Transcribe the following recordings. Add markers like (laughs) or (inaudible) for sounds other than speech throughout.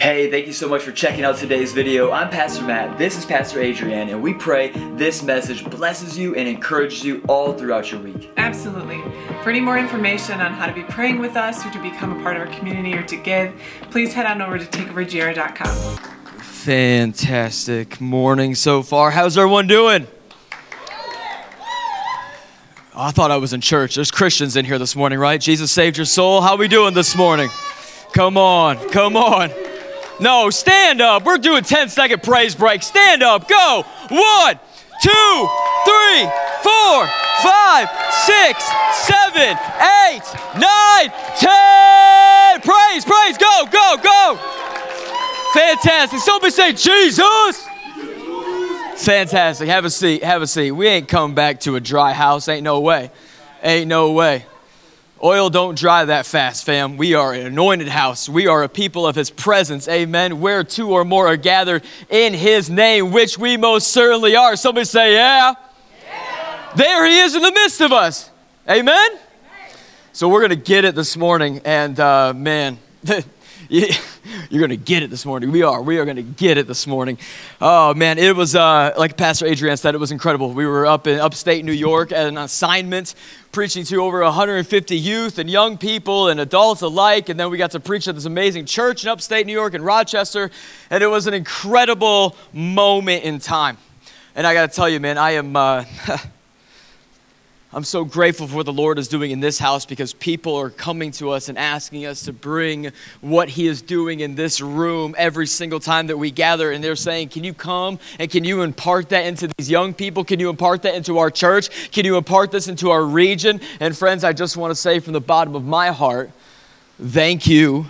Hey, thank you so much for checking out today's video. I'm Pastor Matt, this is Pastor Adrian, and we pray this message blesses you and encourages you all throughout your week. Absolutely. For any more information on how to be praying with us or to become a part of our community or to give, please head on over to takeoverjira.com. Fantastic morning so far. How's everyone doing? I thought I was in church. There's Christians in here this morning, right? Jesus saved your soul. How we doing this morning? Come on, come on. No, stand up. We're doing 10 second praise break. Stand up. Go. One, two, three, four, five, six, seven, eight, nine, ten. Praise, praise. Go, go, go. Fantastic. Somebody say Jesus. Fantastic. Have a seat. Have a seat. We ain't coming back to a dry house. Ain't no way. Ain't no way. Oil don't dry that fast, fam. We are an anointed house. We are a people of his presence. Amen. Where two or more are gathered in his name, which we most certainly are. Somebody say, Yeah. yeah. There he is in the midst of us. Amen. Amen. So we're going to get it this morning. And uh, man, (laughs) (laughs) you're going to get it this morning. We are. We are going to get it this morning. Oh, man. It was, uh, like Pastor Adrian said, it was incredible. We were up in upstate New York at an assignment preaching to over 150 youth and young people and adults alike. And then we got to preach at this amazing church in upstate New York in Rochester. And it was an incredible moment in time. And I got to tell you, man, I am. Uh, (laughs) I'm so grateful for what the Lord is doing in this house because people are coming to us and asking us to bring what He is doing in this room every single time that we gather. And they're saying, Can you come and can you impart that into these young people? Can you impart that into our church? Can you impart this into our region? And friends, I just want to say from the bottom of my heart, thank you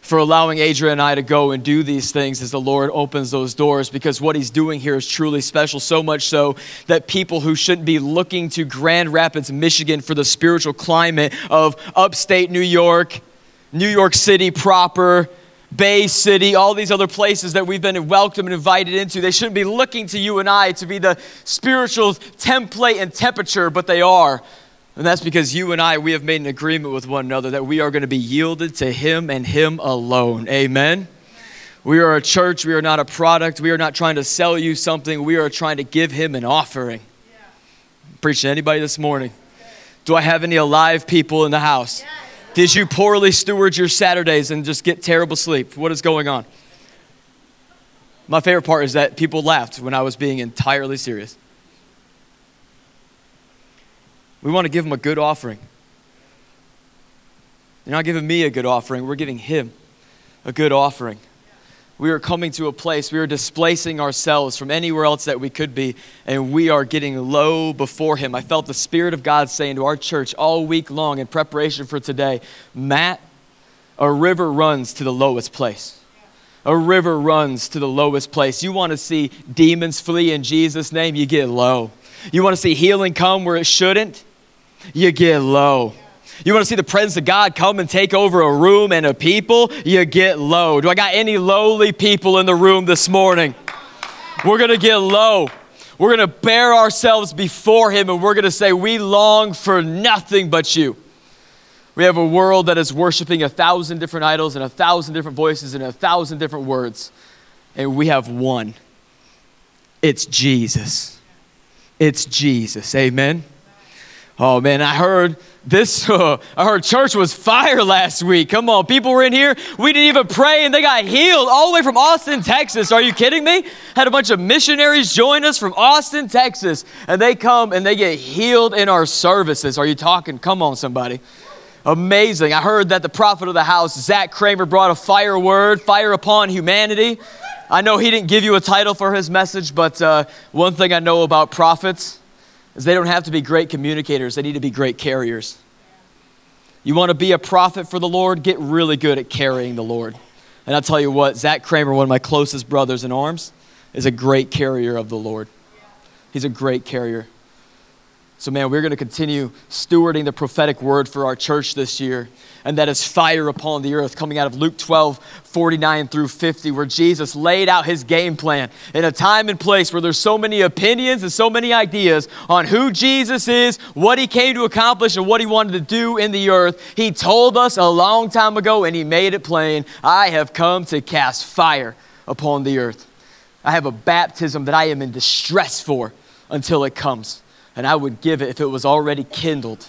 for allowing Adrian and I to go and do these things as the Lord opens those doors because what He's doing here is truly special, so much so that people who shouldn't be looking to Grand Rapids, Michigan for the spiritual climate of upstate New York, New York City proper, Bay City, all these other places that we've been welcomed and invited into, they shouldn't be looking to you and I to be the spiritual template and temperature, but they are. And that's because you and I, we have made an agreement with one another that we are going to be yielded to Him and Him alone. Amen. We are a church. We are not a product. We are not trying to sell you something. We are trying to give Him an offering. Yeah. Preaching to anybody this morning? Do I have any alive people in the house? Yes. Did you poorly steward your Saturdays and just get terrible sleep? What is going on? My favorite part is that people laughed when I was being entirely serious. We want to give him a good offering. You're not giving me a good offering, we're giving him a good offering. We are coming to a place, we are displacing ourselves from anywhere else that we could be, and we are getting low before Him. I felt the Spirit of God saying to our church all week long in preparation for today Matt, a river runs to the lowest place. A river runs to the lowest place. You want to see demons flee in Jesus' name? You get low. You want to see healing come where it shouldn't? You get low. You want to see the presence of God come and take over a room and a people? You get low. Do I got any lowly people in the room this morning? We're going to get low. We're going to bear ourselves before Him and we're going to say, We long for nothing but you. We have a world that is worshiping a thousand different idols and a thousand different voices and a thousand different words. And we have one it's Jesus. It's Jesus. Amen. Oh man, I heard this. Uh, (laughs) I heard church was fire last week. Come on, people were in here. We didn't even pray, and they got healed all the way from Austin, Texas. Are you kidding me? Had a bunch of missionaries join us from Austin, Texas, and they come and they get healed in our services. Are you talking? Come on, somebody. Amazing. I heard that the prophet of the house, Zach Kramer, brought a fire word, fire upon humanity. I know he didn't give you a title for his message, but uh, one thing I know about prophets is they don't have to be great communicators, they need to be great carriers. You want to be a prophet for the Lord? Get really good at carrying the Lord. And I'll tell you what, Zach Kramer, one of my closest brothers in arms, is a great carrier of the Lord. He's a great carrier. So, man, we're going to continue stewarding the prophetic word for our church this year. And that is fire upon the earth, coming out of Luke 12, 49 through 50, where Jesus laid out his game plan in a time and place where there's so many opinions and so many ideas on who Jesus is, what he came to accomplish, and what he wanted to do in the earth. He told us a long time ago, and he made it plain I have come to cast fire upon the earth. I have a baptism that I am in distress for until it comes and I would give it if it was already kindled.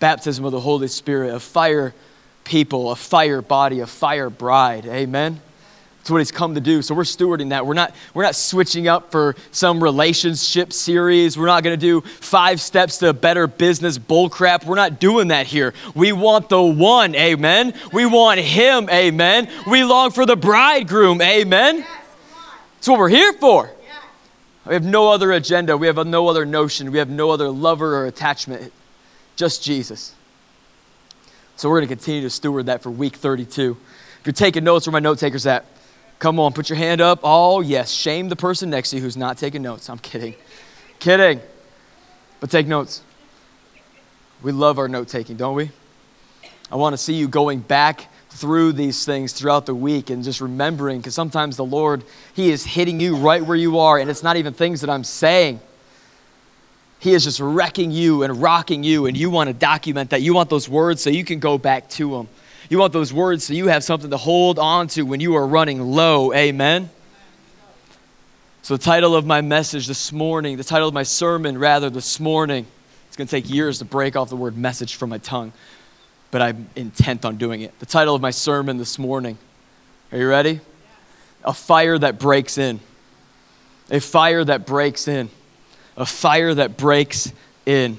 Baptism of the Holy Spirit, a fire people, a fire body, a fire bride. Amen. That's what he's come to do. So we're stewarding that. We're not, we're not switching up for some relationship series. We're not going to do five steps to better business bullcrap. We're not doing that here. We want the one. Amen. We want him. Amen. We long for the bridegroom. Amen. That's what we're here for. We have no other agenda. We have no other notion. We have no other lover or attachment. Just Jesus. So we're going to continue to steward that for week 32. If you're taking notes, where my note takers at? Come on, put your hand up. Oh, yes. Shame the person next to you who's not taking notes. I'm kidding. kidding. But take notes. We love our note taking, don't we? I want to see you going back through these things throughout the week and just remembering because sometimes the Lord, He is hitting you right where you are, and it's not even things that I'm saying. He is just wrecking you and rocking you, and you want to document that. You want those words so you can go back to them. You want those words so you have something to hold on to when you are running low. Amen. So, the title of my message this morning, the title of my sermon, rather, this morning, it's going to take years to break off the word message from my tongue but I'm intent on doing it. The title of my sermon this morning. Are you ready? A fire that breaks in. A fire that breaks in. A fire that breaks in. And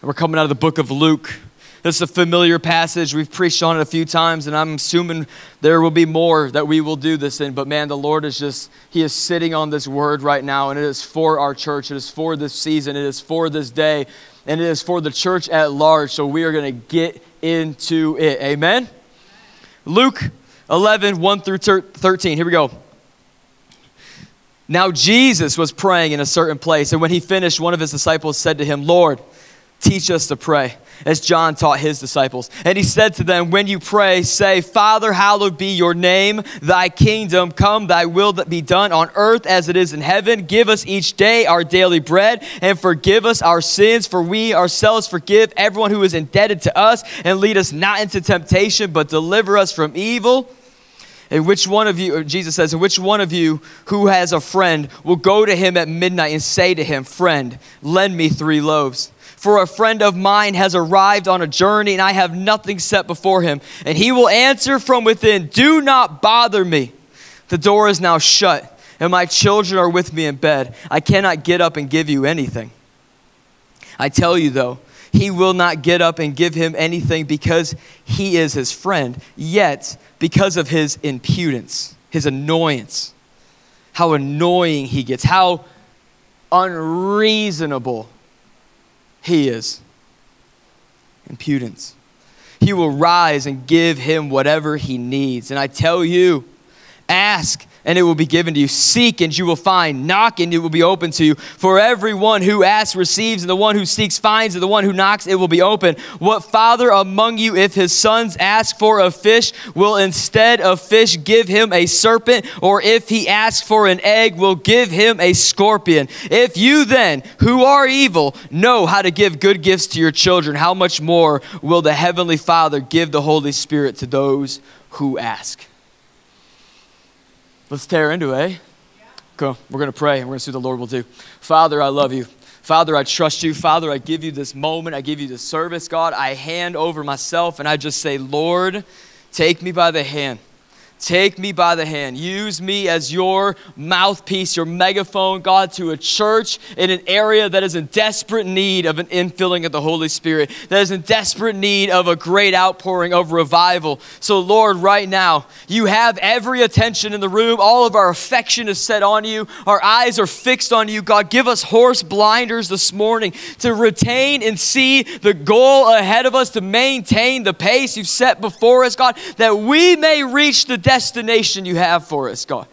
we're coming out of the book of Luke. This is a familiar passage. We've preached on it a few times, and I'm assuming there will be more that we will do this in. But man, the Lord is just, He is sitting on this word right now, and it is for our church. It is for this season. It is for this day and it is for the church at large. So we are going to get into it. Amen? Luke 11, 1 through 13. Here we go. Now Jesus was praying in a certain place, and when he finished, one of his disciples said to him, Lord, teach us to pray as John taught his disciples. And he said to them, When you pray, say, Father, hallowed be your name, thy kingdom come, thy will be done on earth as it is in heaven. Give us each day our daily bread, and forgive us our sins, for we ourselves forgive everyone who is indebted to us, and lead us not into temptation, but deliver us from evil. And which one of you, Jesus says, and which one of you who has a friend will go to him at midnight and say to him, Friend, lend me three loaves? For a friend of mine has arrived on a journey, and I have nothing set before him. And he will answer from within, Do not bother me. The door is now shut, and my children are with me in bed. I cannot get up and give you anything. I tell you, though, he will not get up and give him anything because he is his friend, yet because of his impudence, his annoyance, how annoying he gets, how unreasonable he is. Impudence. He will rise and give him whatever he needs. And I tell you, ask and it will be given to you. Seek and you will find. Knock and it will be open to you. For everyone who asks receives, and the one who seeks finds, and the one who knocks it will be open. What father among you, if his sons ask for a fish, will instead of fish give him a serpent? Or if he asks for an egg, will give him a scorpion? If you then, who are evil, know how to give good gifts to your children, how much more will the heavenly Father give the Holy Spirit to those who ask? Let's tear into it, eh? Go. We're going to pray and we're going to see what the Lord will do. Father, I love you. Father, I trust you. Father, I give you this moment. I give you this service, God. I hand over myself and I just say, Lord, take me by the hand. Take me by the hand. Use me as your mouthpiece, your megaphone, God, to a church in an area that is in desperate need of an infilling of the Holy Spirit, that is in desperate need of a great outpouring of revival. So, Lord, right now, you have every attention in the room. All of our affection is set on you. Our eyes are fixed on you. God, give us horse blinders this morning to retain and see the goal ahead of us, to maintain the pace you've set before us, God, that we may reach the destination you have for us, God.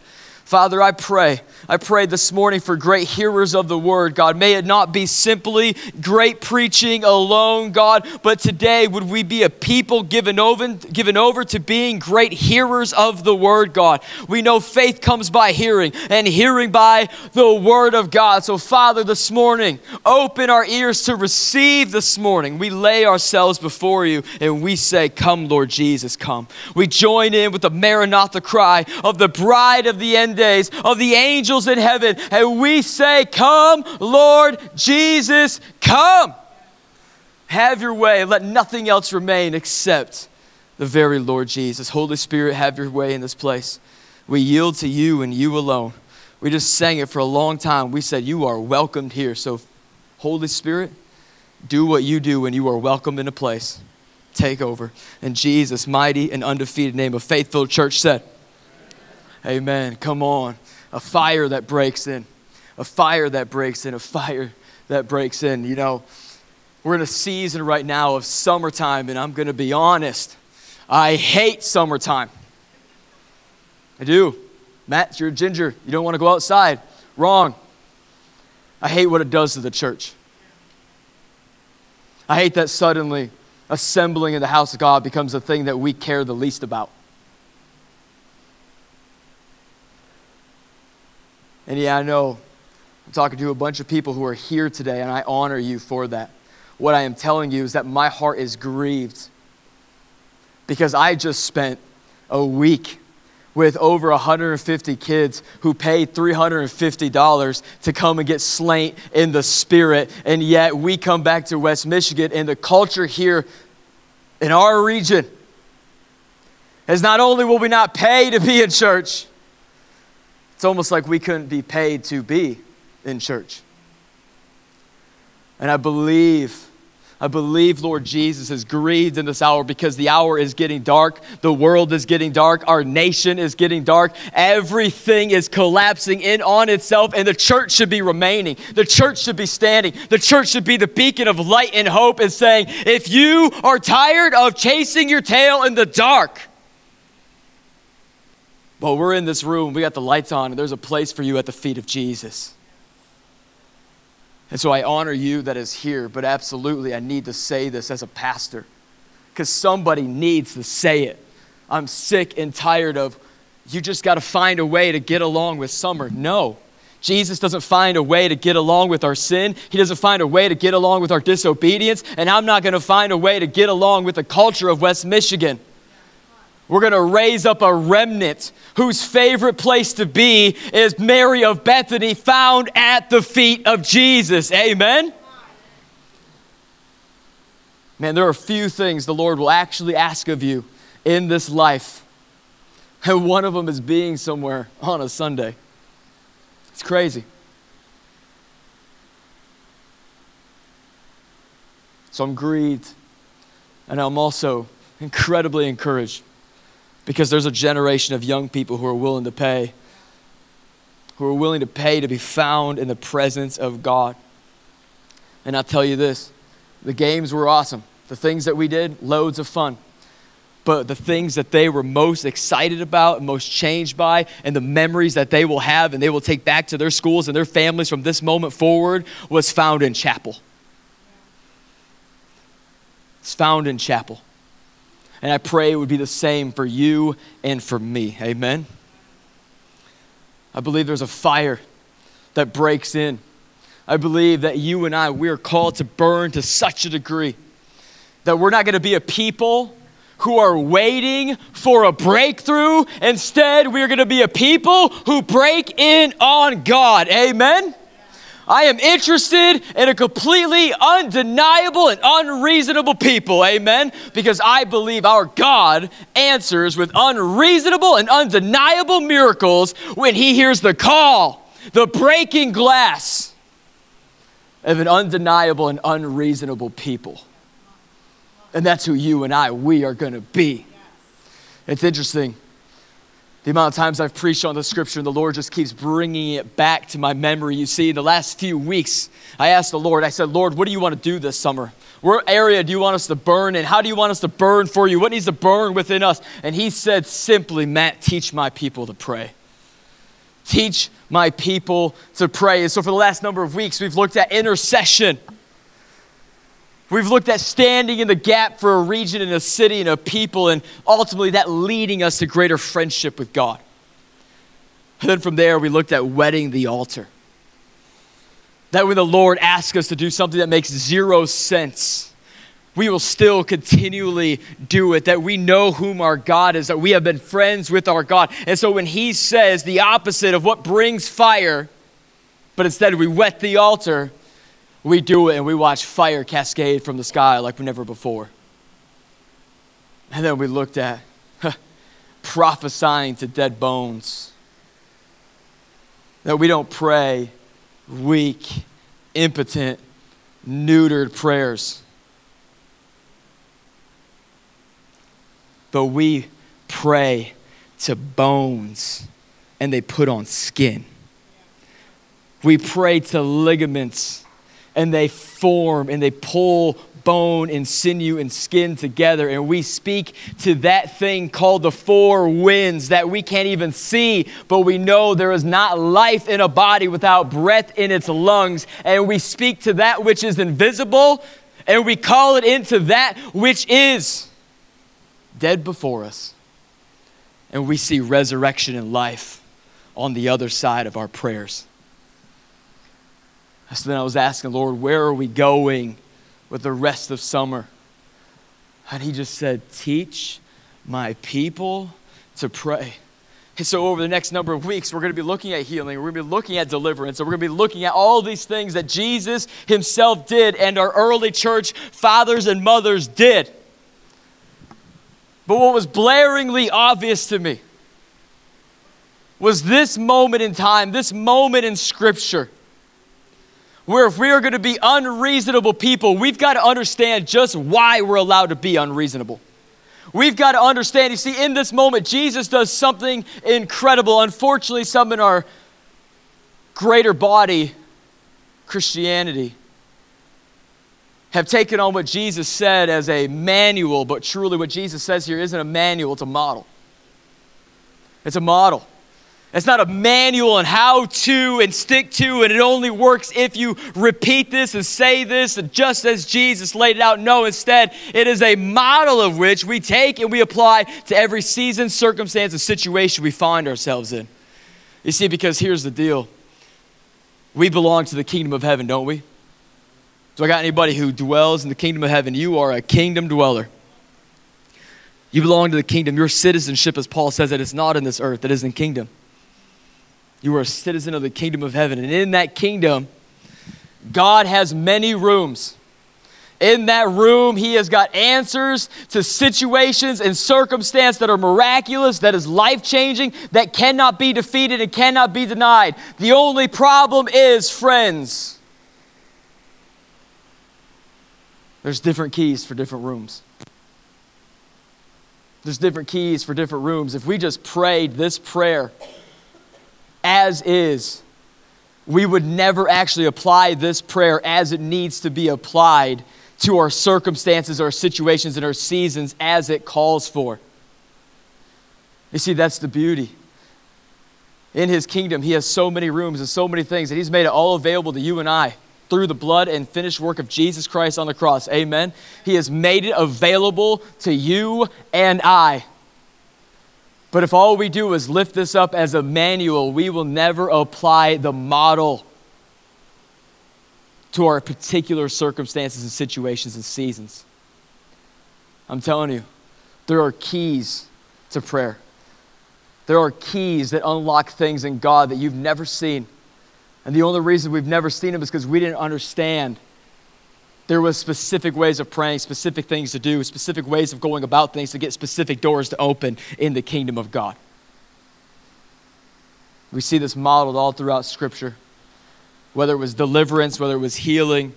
Father, I pray. I pray this morning for great hearers of the word, God. May it not be simply great preaching alone, God, but today would we be a people given over, given over to being great hearers of the word, God. We know faith comes by hearing, and hearing by the word of God. So, Father, this morning, open our ears to receive this morning. We lay ourselves before you and we say, Come, Lord Jesus, come. We join in with the Maranatha cry of the bride of the end days, of the angels in heaven, and we say, Come, Lord Jesus, come. Have your way. Let nothing else remain except the very Lord Jesus. Holy Spirit, have your way in this place. We yield to you and you alone. We just sang it for a long time. We said, You are welcomed here. So, Holy Spirit, do what you do when you are welcomed in a place. Take over. In Jesus' mighty and undefeated name, a faithful church said, Amen. Come on. A fire that breaks in. A fire that breaks in. A fire that breaks in. You know, we're in a season right now of summertime, and I'm going to be honest. I hate summertime. I do. Matt, you're a ginger. You don't want to go outside. Wrong. I hate what it does to the church. I hate that suddenly assembling in the house of God becomes a thing that we care the least about. And yeah, I know I'm talking to a bunch of people who are here today, and I honor you for that. What I am telling you is that my heart is grieved because I just spent a week with over 150 kids who paid $350 to come and get slain in the spirit. And yet we come back to West Michigan, and the culture here in our region is not only will we not pay to be in church, it's almost like we couldn't be paid to be in church. And I believe, I believe Lord Jesus is grieved in this hour because the hour is getting dark. The world is getting dark. Our nation is getting dark. Everything is collapsing in on itself, and the church should be remaining. The church should be standing. The church should be the beacon of light and hope and saying, if you are tired of chasing your tail in the dark, but we're in this room, we got the lights on, and there's a place for you at the feet of Jesus. And so I honor you that is here, but absolutely I need to say this as a pastor because somebody needs to say it. I'm sick and tired of you just got to find a way to get along with summer. No. Jesus doesn't find a way to get along with our sin. He doesn't find a way to get along with our disobedience. And I'm not going to find a way to get along with the culture of West Michigan. We're going to raise up a remnant whose favorite place to be is Mary of Bethany, found at the feet of Jesus. Amen? Man, there are a few things the Lord will actually ask of you in this life. And one of them is being somewhere on a Sunday. It's crazy. So I'm grieved, and I'm also incredibly encouraged because there's a generation of young people who are willing to pay, who are willing to pay to be found in the presence of God. And I'll tell you this the games were awesome. The things that we did, loads of fun. But the things that they were most excited about and most changed by, and the memories that they will have and they will take back to their schools and their families from this moment forward, was found in chapel. It's found in chapel. And I pray it would be the same for you and for me. Amen. I believe there's a fire that breaks in. I believe that you and I, we're called to burn to such a degree that we're not going to be a people who are waiting for a breakthrough. Instead, we're going to be a people who break in on God. Amen. I am interested in a completely undeniable and unreasonable people, amen? Because I believe our God answers with unreasonable and undeniable miracles when He hears the call, the breaking glass of an undeniable and unreasonable people. And that's who you and I, we are going to be. It's interesting the amount of times I've preached on the scripture and the Lord just keeps bringing it back to my memory. You see, in the last few weeks, I asked the Lord, I said, Lord, what do you want to do this summer? What area do you want us to burn in? How do you want us to burn for you? What needs to burn within us? And He said simply, Matt, teach my people to pray. Teach my people to pray. And so, for the last number of weeks, we've looked at intercession. We've looked at standing in the gap for a region and a city and a people, and ultimately that leading us to greater friendship with God. And then from there, we looked at wetting the altar. That when the Lord asks us to do something that makes zero sense, we will still continually do it. That we know whom our God is, that we have been friends with our God. And so when He says the opposite of what brings fire, but instead we wet the altar, we do it and we watch fire cascade from the sky like never before. And then we looked at prophesying to dead bones. That we don't pray weak, impotent, neutered prayers. But we pray to bones and they put on skin. We pray to ligaments and they form and they pull bone and sinew and skin together. And we speak to that thing called the four winds that we can't even see, but we know there is not life in a body without breath in its lungs. And we speak to that which is invisible and we call it into that which is dead before us. And we see resurrection and life on the other side of our prayers. So then I was asking, Lord, where are we going with the rest of summer? And he just said, Teach my people to pray. And so, over the next number of weeks, we're going to be looking at healing. We're going to be looking at deliverance. And we're going to be looking at all these things that Jesus himself did and our early church fathers and mothers did. But what was blaringly obvious to me was this moment in time, this moment in Scripture where if we are going to be unreasonable people, we've got to understand just why we're allowed to be unreasonable. We've got to understand, you see, in this moment, Jesus does something incredible. Unfortunately, some in our greater body, Christianity, have taken on what Jesus said as a manual, but truly what Jesus says here isn't a manual, it's a model. It's a model. It's not a manual on how to and stick to, and it only works if you repeat this and say this, and just as Jesus laid it out. No, instead, it is a model of which we take and we apply to every season, circumstance, and situation we find ourselves in. You see, because here's the deal we belong to the kingdom of heaven, don't we? So, I got anybody who dwells in the kingdom of heaven? You are a kingdom dweller. You belong to the kingdom. Your citizenship, as Paul says, that it's not in this earth, it is in kingdom. You are a citizen of the kingdom of heaven. And in that kingdom, God has many rooms. In that room, He has got answers to situations and circumstance that are miraculous, that is life changing, that cannot be defeated and cannot be denied. The only problem is, friends, there's different keys for different rooms. There's different keys for different rooms. If we just prayed this prayer, as is, we would never actually apply this prayer as it needs to be applied to our circumstances, our situations, and our seasons as it calls for. You see, that's the beauty. In his kingdom, he has so many rooms and so many things that he's made it all available to you and I through the blood and finished work of Jesus Christ on the cross. Amen. He has made it available to you and I. But if all we do is lift this up as a manual, we will never apply the model to our particular circumstances and situations and seasons. I'm telling you, there are keys to prayer. There are keys that unlock things in God that you've never seen. And the only reason we've never seen them is because we didn't understand there was specific ways of praying, specific things to do, specific ways of going about things to get specific doors to open in the kingdom of God. We see this modeled all throughout Scripture, whether it was deliverance, whether it was healing,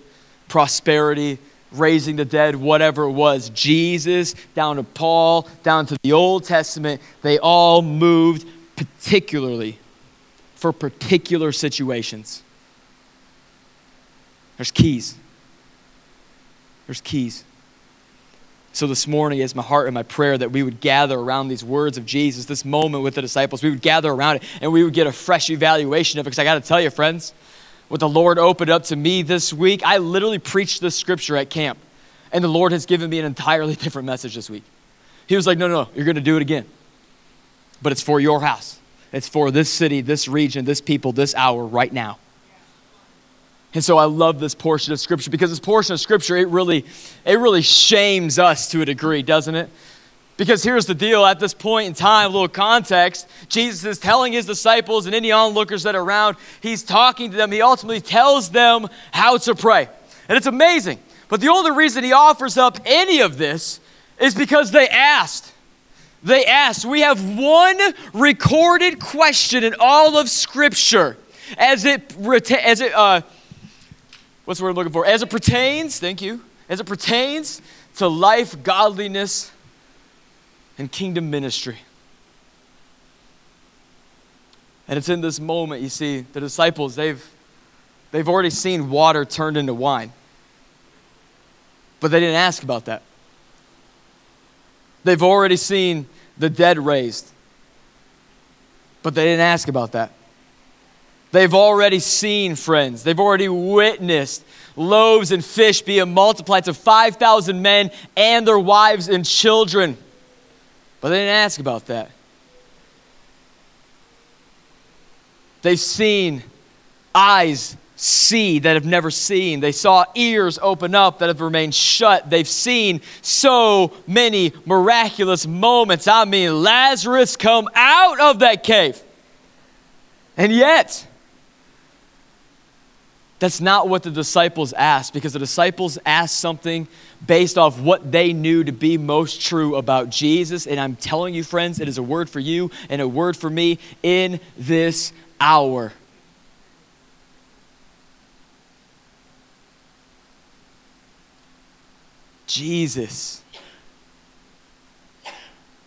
prosperity, raising the dead, whatever it was. Jesus, down to Paul, down to the Old Testament, they all moved particularly for particular situations. There's keys. There's keys. So this morning is my heart and my prayer that we would gather around these words of Jesus, this moment with the disciples. We would gather around it and we would get a fresh evaluation of it. Because I got to tell you, friends, what the Lord opened up to me this week, I literally preached this scripture at camp. And the Lord has given me an entirely (laughs) different message this week. He was like, no, no, no, you're going to do it again. But it's for your house. It's for this city, this region, this people, this hour, right now. And so I love this portion of scripture because this portion of scripture, it really, it really shames us to a degree, doesn't it? Because here's the deal at this point in time, a little context, Jesus is telling his disciples and any onlookers that are around, he's talking to them. He ultimately tells them how to pray. And it's amazing. But the only reason he offers up any of this is because they asked. They asked. We have one recorded question in all of Scripture as it, as it uh, what's the word I'm looking for? As it pertains, thank you, as it pertains to life, godliness, and kingdom ministry. And it's in this moment, you see, the disciples, they've, they've already seen water turned into wine. But they didn't ask about that. They've already seen the dead raised. But they didn't ask about that. They've already seen, friends, they've already witnessed loaves and fish being multiplied to 5,000 men and their wives and children. But they didn't ask about that. They've seen eyes see that have never seen. They saw ears open up that have remained shut. They've seen so many miraculous moments. I mean, Lazarus come out of that cave. And yet, that's not what the disciples asked because the disciples asked something based off what they knew to be most true about Jesus. And I'm telling you, friends, it is a word for you and a word for me in this hour. Jesus.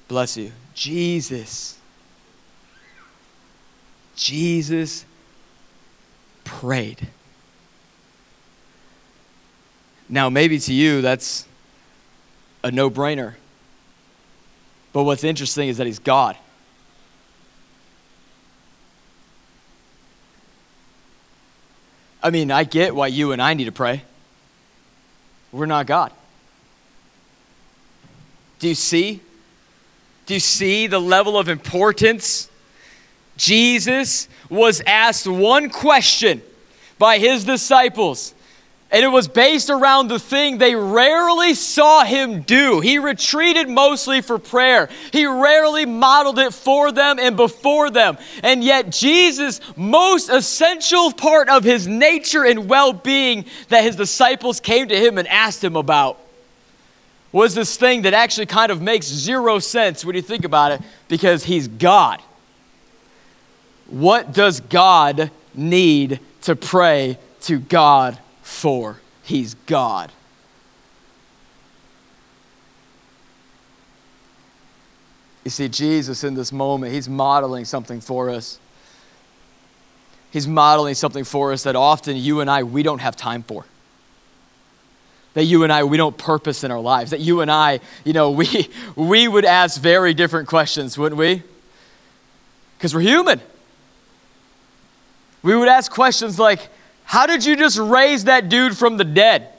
Bless you. Jesus. Jesus prayed. Now, maybe to you, that's a no brainer. But what's interesting is that he's God. I mean, I get why you and I need to pray. We're not God. Do you see? Do you see the level of importance? Jesus was asked one question by his disciples and it was based around the thing they rarely saw him do. He retreated mostly for prayer. He rarely modeled it for them and before them. And yet, Jesus' most essential part of his nature and well being that his disciples came to him and asked him about was this thing that actually kind of makes zero sense when you think about it because he's God. What does God need to pray to God for he's God. You see, Jesus in this moment, he's modeling something for us. He's modeling something for us that often you and I, we don't have time for. That you and I, we don't purpose in our lives. That you and I, you know, (laughs) we, we would ask very different questions, wouldn't we? Because we're human. We would ask questions like, how did you just raise that dude from the dead?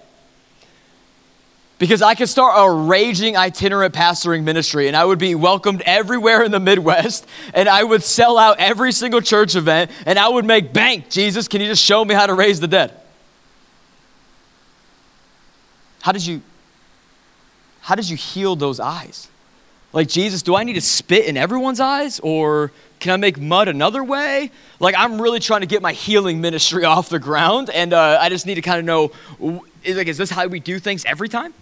Because I could start a raging itinerant pastoring ministry and I would be welcomed everywhere in the Midwest and I would sell out every single church event and I would make bank. Jesus, can you just show me how to raise the dead? How did you how did you heal those eyes? Like, Jesus, do I need to spit in everyone's eyes or can I make mud another way? Like, I'm really trying to get my healing ministry (laughs) off the ground, and uh, I just need to kind of know is, like, is this how we do things every time?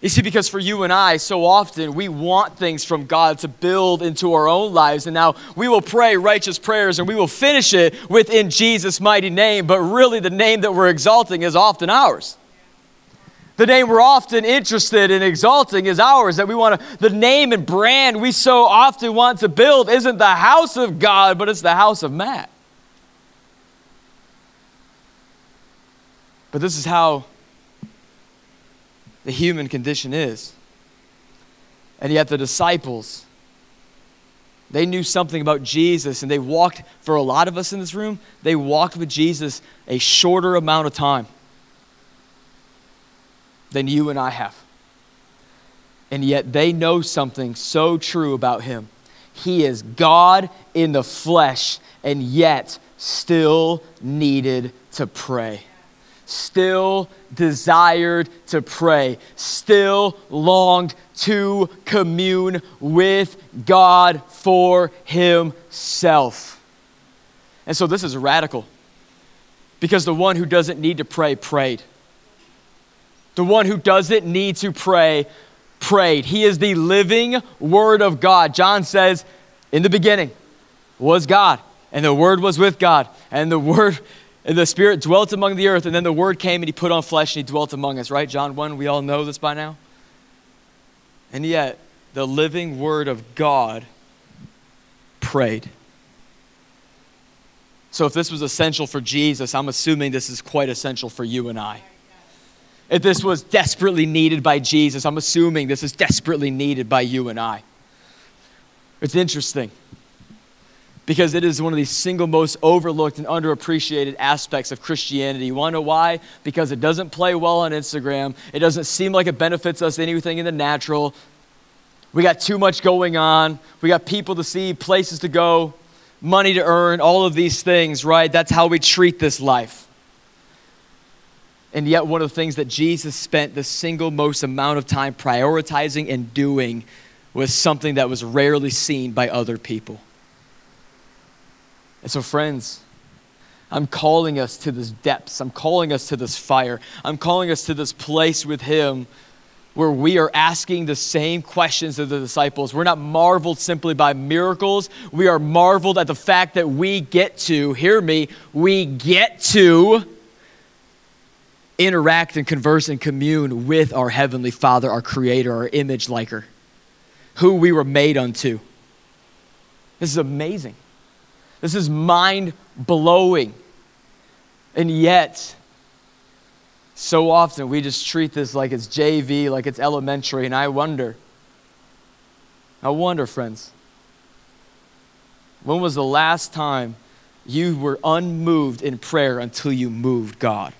You see, because for you and I, so often we want things from God to build into our own lives. And now we will pray righteous prayers and we will finish it within Jesus' mighty name, but really the name that we're exalting is often ours. The name we're often interested in exalting is ours, that we want to, the name and brand we so often want to build isn't the house of God, but it's the house of Matt. But this is how the human condition is. And yet, the disciples, they knew something about Jesus, and they walked, for a lot of us in this room, they walked with Jesus a shorter amount of time than you and I have. And yet, they know something so true about him. He is God in the flesh, and yet still needed to pray still desired to pray, still longed to commune with God for himself. And so this is radical because the one who doesn't need to pray prayed. The one who doesn't need to pray prayed. He is the living Word of God. John says, In the beginning was God, and the Word was with God, and the Word and the Spirit dwelt among the earth, and then the Word came and He put on flesh and He dwelt among us, right? John 1, we all know this by now. And yet, the living Word of God prayed. So, if this was essential for Jesus, I'm assuming this is quite essential for you and I. If this was desperately needed by Jesus, I'm assuming this is desperately needed by you and I. It's interesting because it is one of the single most overlooked and underappreciated aspects of Christianity. You want to know why? Because it doesn't play well on Instagram. It doesn't seem like it benefits us anything in the natural. We got too much going on. We got people to see, places to go, money to earn, all of these things, right? That's how we treat this life. And yet, one of the things that Jesus spent the single most amount of time prioritizing and doing was something that was rarely seen by other people. And so, friends, I'm calling us to this depths. I'm calling us to this fire. I'm calling us to this place with Him where we are asking the same questions of the disciples. We're not marveled simply by miracles. We are marveled at the fact that we get to, hear me, we get to interact and converse and commune with our Heavenly Father, our Creator, our image liker, who we were made unto. This is amazing. This is mind blowing. And yet, so often we just treat this like it's JV, like it's elementary, and I wonder, I wonder, friends, when was the last time you were unmoved in prayer until you moved God?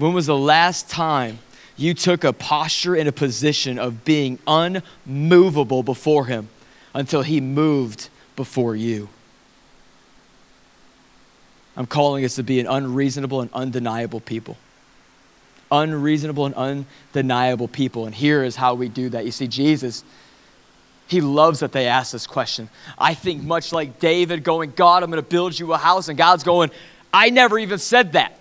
When was the last time you took a posture and a position of being unmovable before Him? until he moved before you. I'm calling us to be an unreasonable and undeniable people. Unreasonable and undeniable people. And here is how we do that. You see, Jesus, he loves that they ask this question. I think much like David going, God, I'm going to build you a house. And God's going, I never even said that.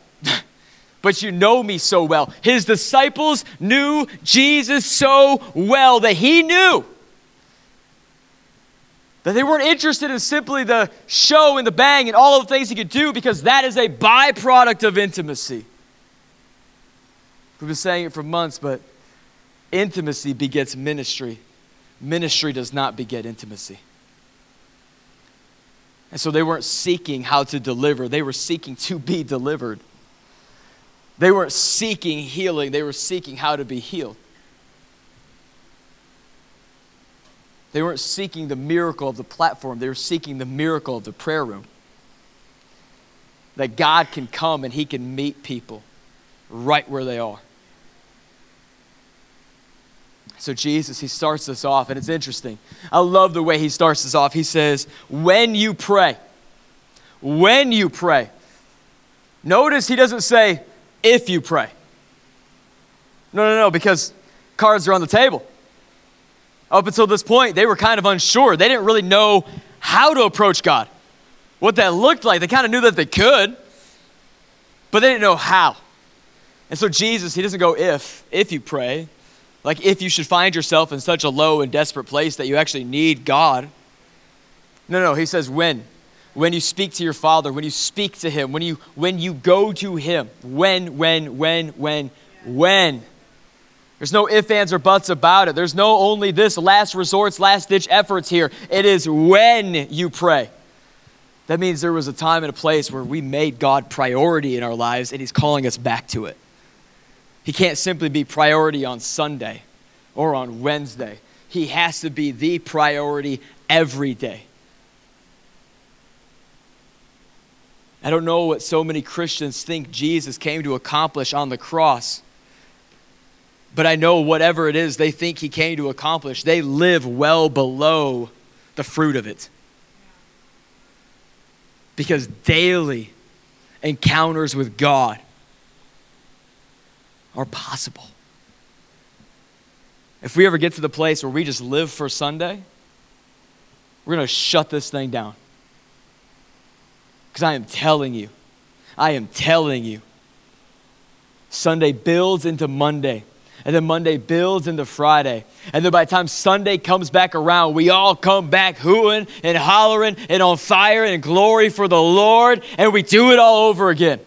But you know me so well. His disciples knew Jesus so well that he knew that they weren't interested in simply the show and the bang and all of the things he could do because that is a byproduct of intimacy. We've been saying it for months, but intimacy begets ministry. Ministry does not beget intimacy. And so they weren't seeking how to deliver, they were seeking to be delivered. They weren't seeking healing, they were seeking how to be healed. They weren't seeking the miracle of the platform, they were seeking the miracle of the prayer room. That God can come and He can meet people right where they are. So, Jesus, He starts us off, and it's interesting. I love the way He starts us off. He says, When you pray, when you pray. Notice He doesn't say, If you pray. No, no, no, because cards are on the table. Up until this point, they were kind of unsure. They didn't really know how to approach God, what that looked like. They kind of knew that they could, but they didn't know how. And so Jesus, he doesn't go if, if you pray, like if you should find yourself in such a low and desperate place that you actually need God. No, no, he says when. When you speak to your Father, when you speak to Him, when you when you go to Him, when, when, when, when, when. There's no ifs, ands, or buts about it. There's no only this last resorts, last ditch efforts here. It is when you pray. That means there was a time and a place where we made God priority in our lives and He's calling us back to it. He can't simply be priority on Sunday or on Wednesday. He has to be the priority every day. I don't know what so many Christians think Jesus came to accomplish on the cross. But I know whatever it is they think he came to accomplish, they live well below the fruit of it. Because daily encounters with God are possible. If we ever get to the place where we just live for Sunday, we're going to shut this thing down. Because I am telling you, I am telling you, Sunday builds into Monday. And then Monday builds into Friday. And then by the time Sunday comes back around, we all come back hooing and hollering and on fire and glory for the Lord. And we do it all over again.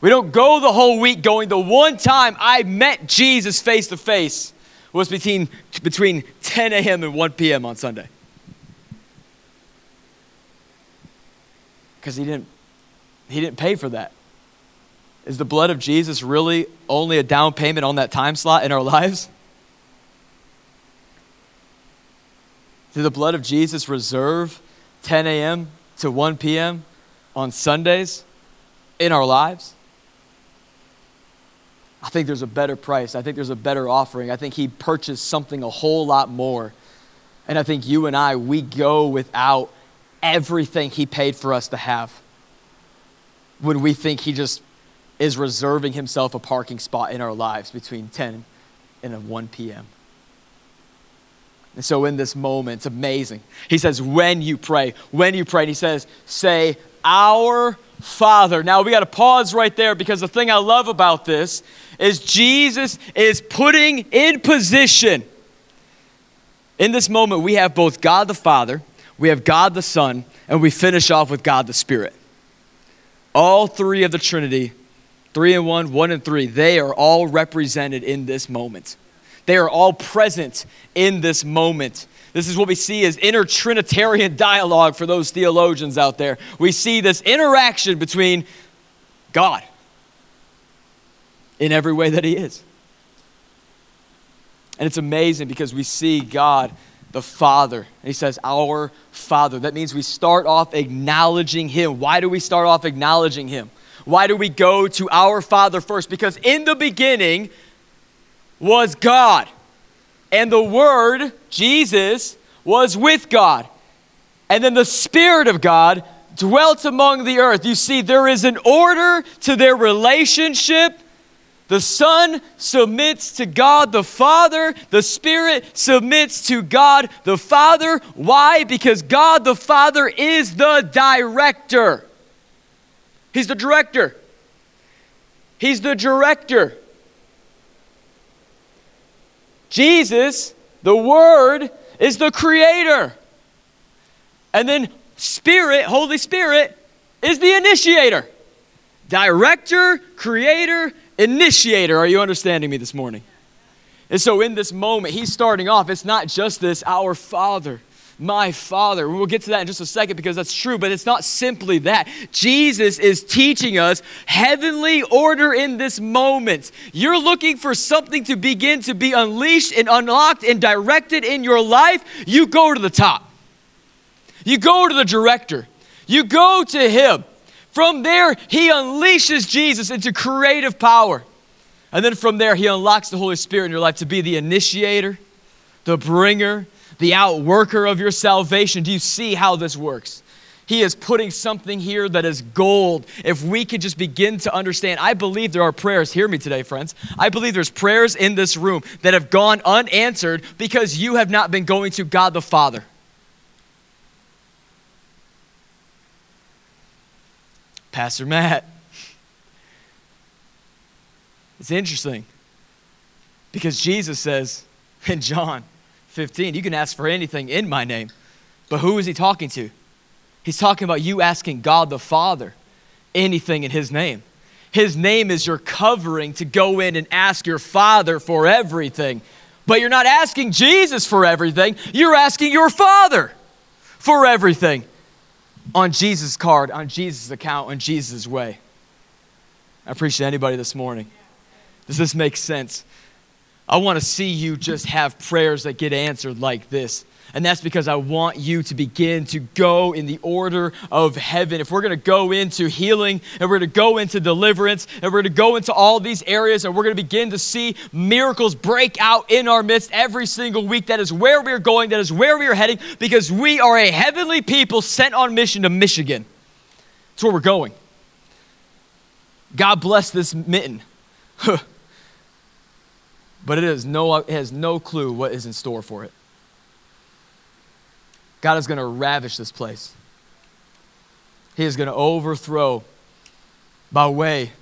We don't go the whole week going, the one time I met Jesus face to face was between, between 10 a.m. and 1 p.m. on Sunday. Because he didn't, he didn't pay for that. Is the blood of Jesus really only a down payment on that time slot in our (laughs) lives? Did the blood of Jesus reserve 10 a.m. to 1 p.m. on Sundays in our lives? I think there's a better price. I think there's a better offering. I think he purchased something a whole lot more. And I think you and I, we go without everything he paid for us to have when we think he just is reserving himself a parking spot in our lives between 10 and 1 p.m. And so in this moment, it's amazing. He says, when you pray, when you pray, and he says, say, Our Father. Now we got to pause right there because the thing I love about this is Jesus is putting in position. In this moment, we have both God the Father, we have God the Son, and we finish off with God the Spirit. All three of the Trinity Three and one, one and three, they are all represented in this moment. They are all present in this moment. This is what we see as inner Trinitarian dialogue for those theologians out there. We see this interaction between God in every way that He is. And it's amazing because we see God the Father. He says, Our Father. That means we start off acknowledging Him. Why do we start off acknowledging Him? Why do we go to our Father first? Because in the beginning was God, and the Word, Jesus, was with God. And then the Spirit of God dwelt among the earth. You see, there is an order to their relationship. The Son submits to God the Father. The Spirit submits to God the Father. Why? Because God the Father is the director. He's the director. He's the director. Jesus, the Word, is the creator. And then Spirit, Holy Spirit, is the initiator. Director, creator, initiator. Are you understanding me this morning? And so in this moment, he's starting off, it's not just this, our Father my Father. We'll get to that in just a second because that's true, but it's not simply that. Jesus is teaching us heavenly order in this moment. You're looking for something to begin to be unleashed and unlocked and directed in your life, you go to the top. You go to the director. You go to him. From there, he unleashes Jesus into creative power. And then from there, he unlocks the Holy Spirit in your life to be the initiator, the bringer, the outworker of your salvation. Do you see how this works? He is putting something here that is gold. If we could just begin to understand, I believe there are prayers, hear me today, friends. I believe there's prayers in this room that have gone unanswered because you have not been going to God the Father. Pastor Matt. It's interesting because Jesus says in John, 15. You can ask for anything in my name. But who is he talking to? He's talking about you asking God the Father anything in his name. His name is your covering to go in and ask your Father for everything. But you're not asking Jesus for everything, you're asking your Father for everything on Jesus' card, on Jesus' account, on Jesus' way. I appreciate anybody this morning. Does this make sense? I want to see you just have prayers that get answered like this. And that's because I want you to begin to go in the order of heaven. If we're going to go into healing and we're going to go into deliverance and we're going to go into all these areas and we're going to begin to see miracles break out in our midst every single week, that is where we're going, that is where we are heading, because we are a heavenly people sent on mission to Michigan. That's where we're going. God bless this mitten. (laughs) but it, is no, it has no clue what is in store for it. God is going to ravish this place. He is going to overthrow by way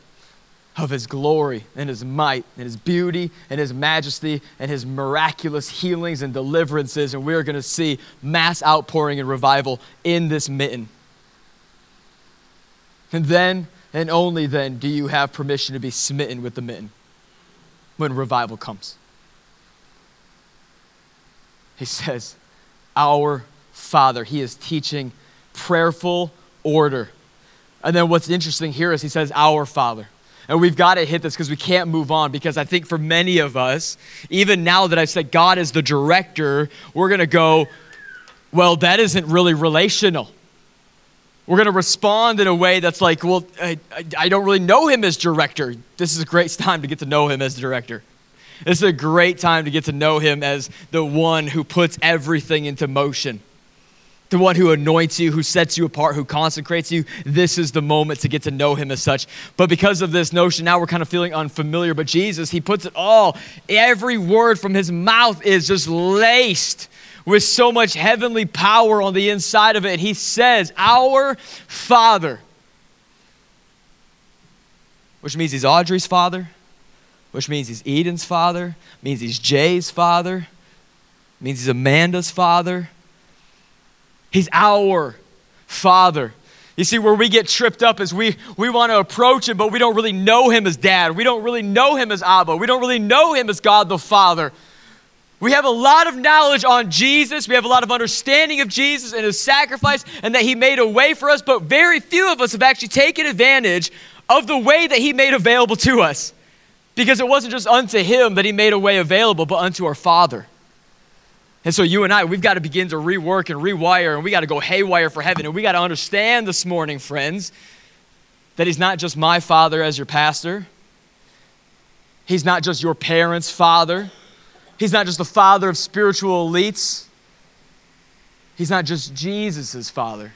of his glory and his might and his beauty and his majesty and his miraculous healings and deliverances. And we're going to see mass outpouring and revival in this mitten. And then and only then do you have permission to be smitten with the mitten when revival comes. He says, Our Father. He is teaching prayerful order. And then what's interesting here is he says, Our Father. And we've got to hit this because we can't move on because I think for many of us, even now that I've said God is the director, we're going to go, well, that isn't really relational. We're going to respond in a way that's like, well, I, I, don't really know him as director. This is a great (laughs) time to get to know him as director. This is a great time to get to know him as the one who puts everything into motion the one who anoints you, who sets you apart, who consecrates you. This is the moment to get to know him as such. But because of this notion, now we're kind of feeling unfamiliar. But Jesus, he puts it all. Every word from his mouth is just laced with so much heavenly power on the inside of it. He says, Our Father, which means he's Audrey's father, which means he's Eden's father, means he's Jay's father, means he's Amanda's father He's our Father. You see, where we get tripped up is we, we want to approach Him, but we don't really know Him as Dad. We don't really know Him as Abba. We don't really know Him as God the Father. We have a lot of knowledge on Jesus. We have a lot of understanding of Jesus and His sacrifice and that He made a way for us, but very few of us have actually taken advantage of the way that He made available to us. Because it wasn't just unto Him that He made a way available, but unto our Father. And so you and I, we've got to begin to rework and rewire, and we got to go haywire for heaven. And we got to understand this morning, friends, that He's not just my father as your pastor, He's not just your parents' father, He's not just the father of spiritual elites, He's not just Jesus' father,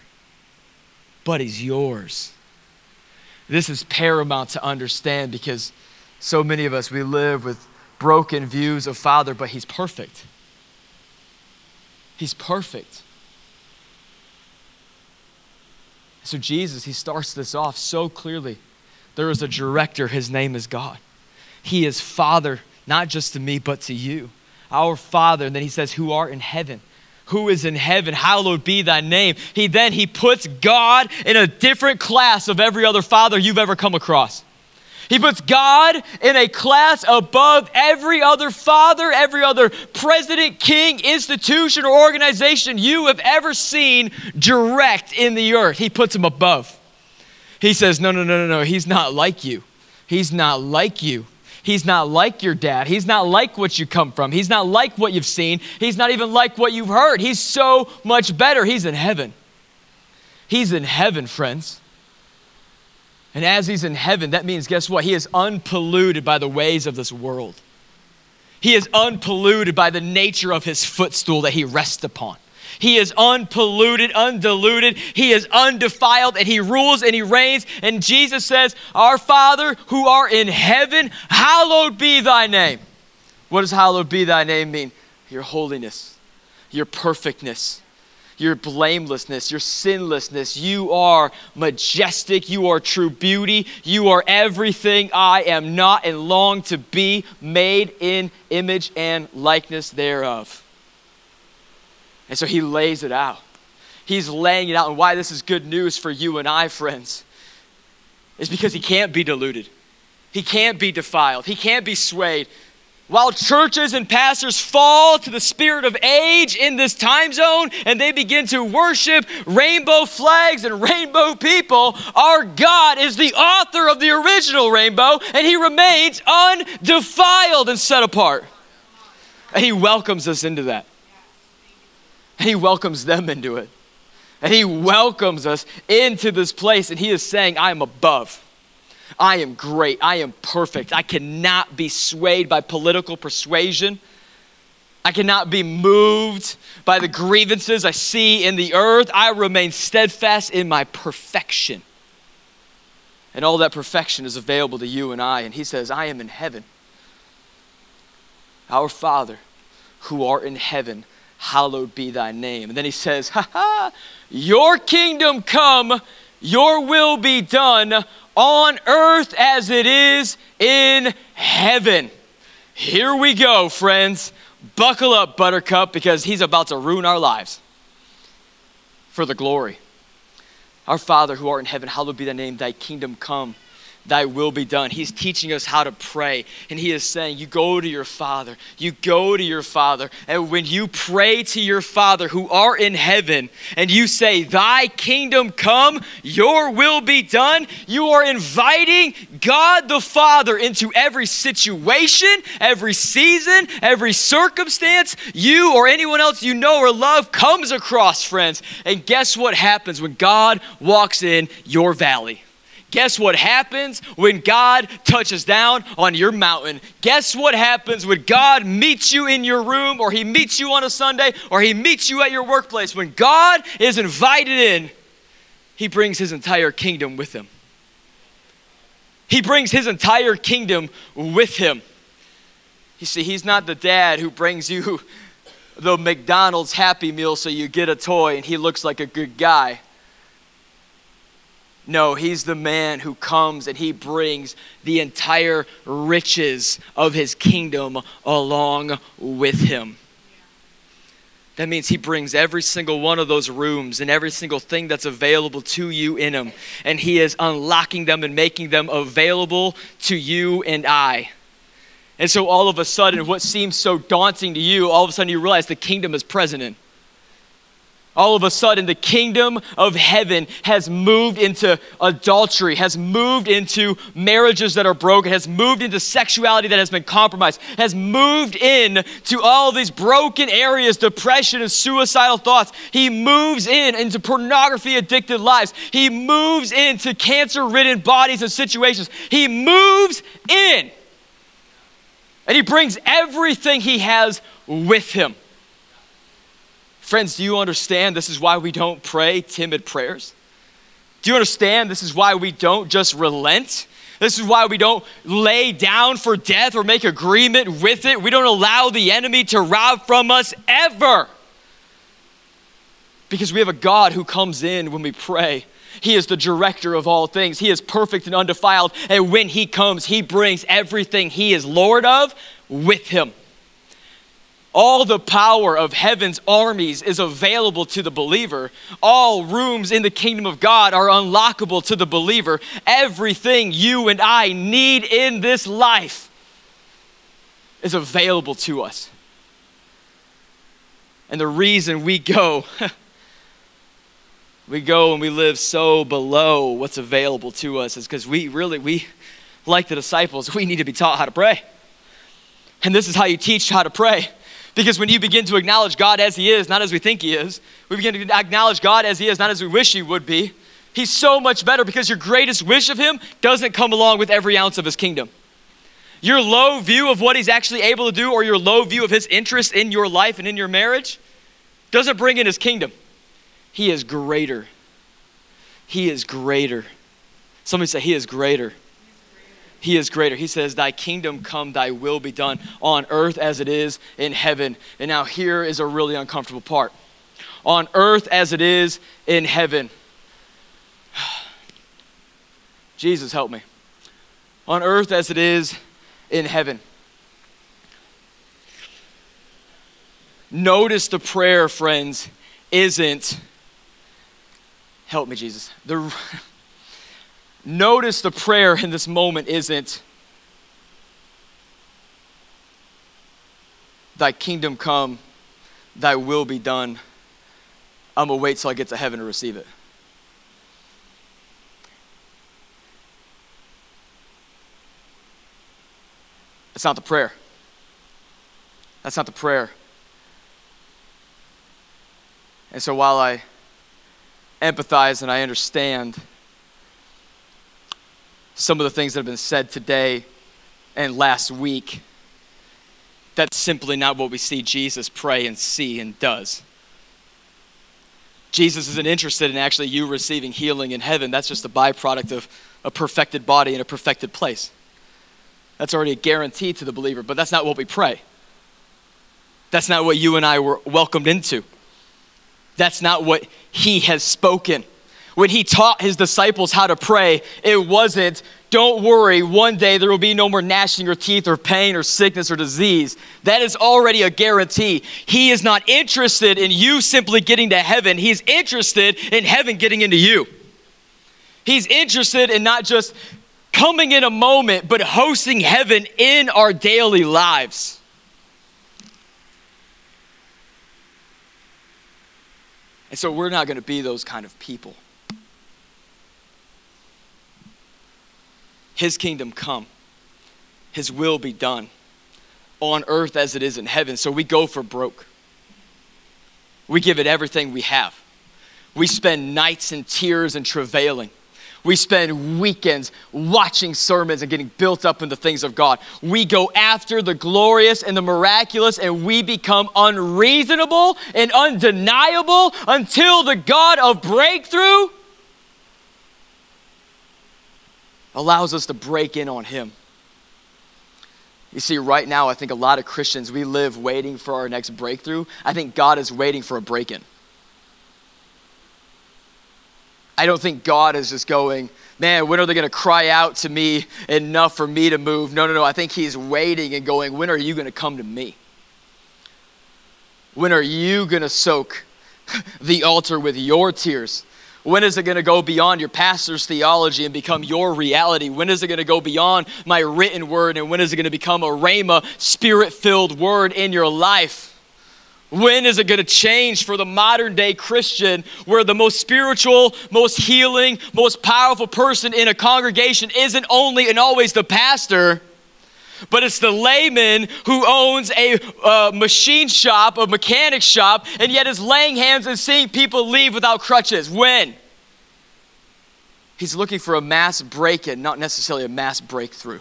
but He's yours. This is paramount to understand because so many of us, we live with broken views of Father, but He's perfect. He's perfect. So, Jesus, he starts this off so clearly. There is a director, his name is God. He is Father, not just to me, but to you. Our Father. And then he says, Who art in heaven. Who is in heaven, hallowed be thy name. He then he puts God in a different class of every other father you've ever come across. He puts God in a class above every other father, every other president, king, institution, or organization you have ever seen direct in the earth. He puts him above. He says, No, no, no, no, no. He's not like you. He's not like you. He's not like your dad. He's not like what you come from. He's not like what you've seen. He's not even like what you've heard. He's so much better. He's in heaven. He's in heaven, friends. And as he's in heaven, that means, guess what? He is unpolluted by the ways of this world. He is unpolluted by the nature of his footstool that he rests upon. He is unpolluted, undiluted. He is undefiled, and he rules and he reigns. And Jesus says, Our Father who art in heaven, hallowed be thy name. What does hallowed be thy name mean? Your holiness, your perfectness, your blamelessness, your sinlessness. You are majestic. You are true beauty. You are everything I am not and long to be, made in image and likeness thereof. And so he lays it out. He's laying it out. And why this is good news for you and I, friends, is because he can't be deluded. He can't be defiled. He can't be swayed. While churches and pastors fall to the spirit of age in this time zone and they begin to worship rainbow flags and rainbow people, our God is the author of the original rainbow and he remains undefiled and set apart. And he welcomes us into that. And he welcomes them into it. And he welcomes us into this place and he is saying, I am above. I am great. I am perfect. I cannot be swayed by political persuasion. I cannot be moved by the grievances I see in the earth. I remain steadfast in my perfection. And all that perfection is available to you and I. And he says, I am in heaven. Our Father, who art in heaven, hallowed be thy name. And then he says, Ha ha, your kingdom come, your will be done on earth as it is in heaven. Here we go, friends. Buckle up, Buttercup, because he's about to ruin our lives for the glory. Our Father who art in heaven, hallowed be thy name, thy kingdom come thy will be done. He's teaching us how to pray. And he is saying, You go to your Father. You go to your Father. And when you pray to your Father who are in heaven, and you say, Thy kingdom come, your will be done, you are inviting God the Father into every situation, every season, every circumstance you or anyone else you know or love comes across, friends. And guess what happens when God walks in your valley? Guess what happens when God touches down on your mountain? Guess what happens when God meets you in your room, or He meets you on a Sunday, or He meets you at your workplace? When God is invited in, He brings His entire kingdom with Him. He brings His entire kingdom with Him. You see, He's not the dad who brings you (laughs) the McDonald's Happy Meal so you get a toy and He looks like a good guy. No, he's the man who comes and he brings the entire riches of his kingdom along with him. That means he brings every single one of those rooms and every single thing that's available to you in him. And he is unlocking them and making them available to you and I. And so all of a sudden, what seems so daunting to you, all of a sudden you realize the kingdom is present in all of a sudden the kingdom of heaven has moved into adultery, has moved into marriages that are broken, has moved into sexuality that has been compromised, has moved in to all these broken areas, depression and suicidal thoughts. He moves in into pornography addicted lives. He moves into cancer ridden bodies and situations. He moves in. And he brings everything he has with him. Friends, do you understand this is why we don't pray timid prayers? Do you understand this is why we don't just relent? This is why we don't lay down for death or make agreement with it. We don't allow the enemy to rob from us ever. Because we have a God who comes in when we pray. He is the director of all things. He is perfect and undefiled. And when He comes, He brings everything He is Lord of with Him. All the power of heaven's armies is available to the believer. All rooms in the kingdom of God are unlockable to the believer. Everything you and I need in this life is available to us. And the reason we go, (laughs) we go and we live so below what's available to us is because we really, we, like the disciples, we need to be taught how to pray. And this is how you teach how to pray because when you begin to acknowledge God as He is, not as we think He is, we begin to acknowledge God as He is, not as we wish He would be, He's so much better because your greatest wish of Him doesn't come along with every ounce of His kingdom. Your low view of what He's actually able to do or your low view of His interest in your life and in your marriage doesn't bring in His kingdom. He is greater. He is greater. Somebody say, He is greater. He is greater. He says, Thy kingdom come, thy will be done on earth as it is in heaven. And now here is a really uncomfortable part. On earth as it is in heaven. (sighs) Jesus, help me. On earth as it is in heaven. Notice the prayer, friends, isn't, help me, Jesus. The (laughs) Notice the prayer in this moment isn't, Thy kingdom come, thy will be done. I'm going to wait till I get to heaven to receive it. That's not the prayer. That's not the prayer. And so while I empathize and I understand some of the things that have been said today and last week, that's simply not what we see Jesus pray and see and does. Jesus isn't interested in actually you receiving healing in heaven. That's just a byproduct of a perfected body in a perfected place. That's already a guarantee to the believer, but that's not what we pray. That's not what you and I were welcomed into. That's not what he has spoken. When he taught his disciples how to pray, it wasn't, don't worry, one day there will be no more gnashing of teeth or pain or sickness or disease. That is already a guarantee. He is not interested in you simply getting to heaven, he's interested in heaven getting into you. He's interested in not just coming in a moment, but hosting heaven in our daily lives. And so we're not going to be those kind of people. His kingdom come, His will be done on earth as it is in heaven. So we go for broke. We give it everything we have. We spend nights in tears and travailing. We spend weekends watching sermons and getting built up in the things of God. We go after the glorious and the miraculous, and we become unreasonable and undeniable until the God of breakthrough allows us to break in on Him. You see, right now, I think a lot of Christians, we live waiting for our next breakthrough. I think God is waiting for a break in. I don't think God is just going, man, when are they going to cry out to me enough for me to move? No, no, no. I think He's waiting and going, when are you going to come to me? When are you going to soak the altar with your tears? When is it going to go beyond your pastor's theology and become your reality? When is it going to go beyond my written word? And when is it going to become a rhema, spirit filled word in your life? When is it going to change for the modern day Christian where the most spiritual, most healing, most powerful person in a congregation isn't only and always the pastor, but it's the layman who owns a uh, machine shop, a mechanic shop, and yet is laying hands and seeing people leave without crutches? When? He's looking for a mass break in, not necessarily a mass breakthrough.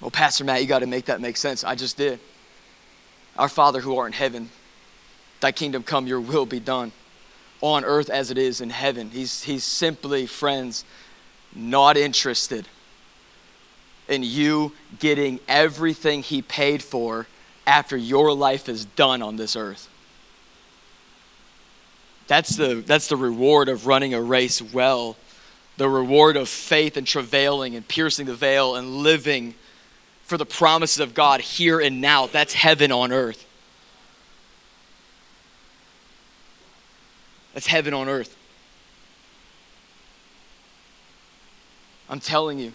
Well, Pastor Matt, you got to make that make sense. I just did. Our Father who art in heaven, thy kingdom come, your will be done on earth as it is in heaven. He's, he's simply, friends, not interested in you getting everything he paid for after your life is done on this earth. That's the, that's the reward of running a race well. The reward of faith and travailing and piercing the veil and living for the promises of God here and now. That's heaven on earth. That's heaven on earth. I'm telling you,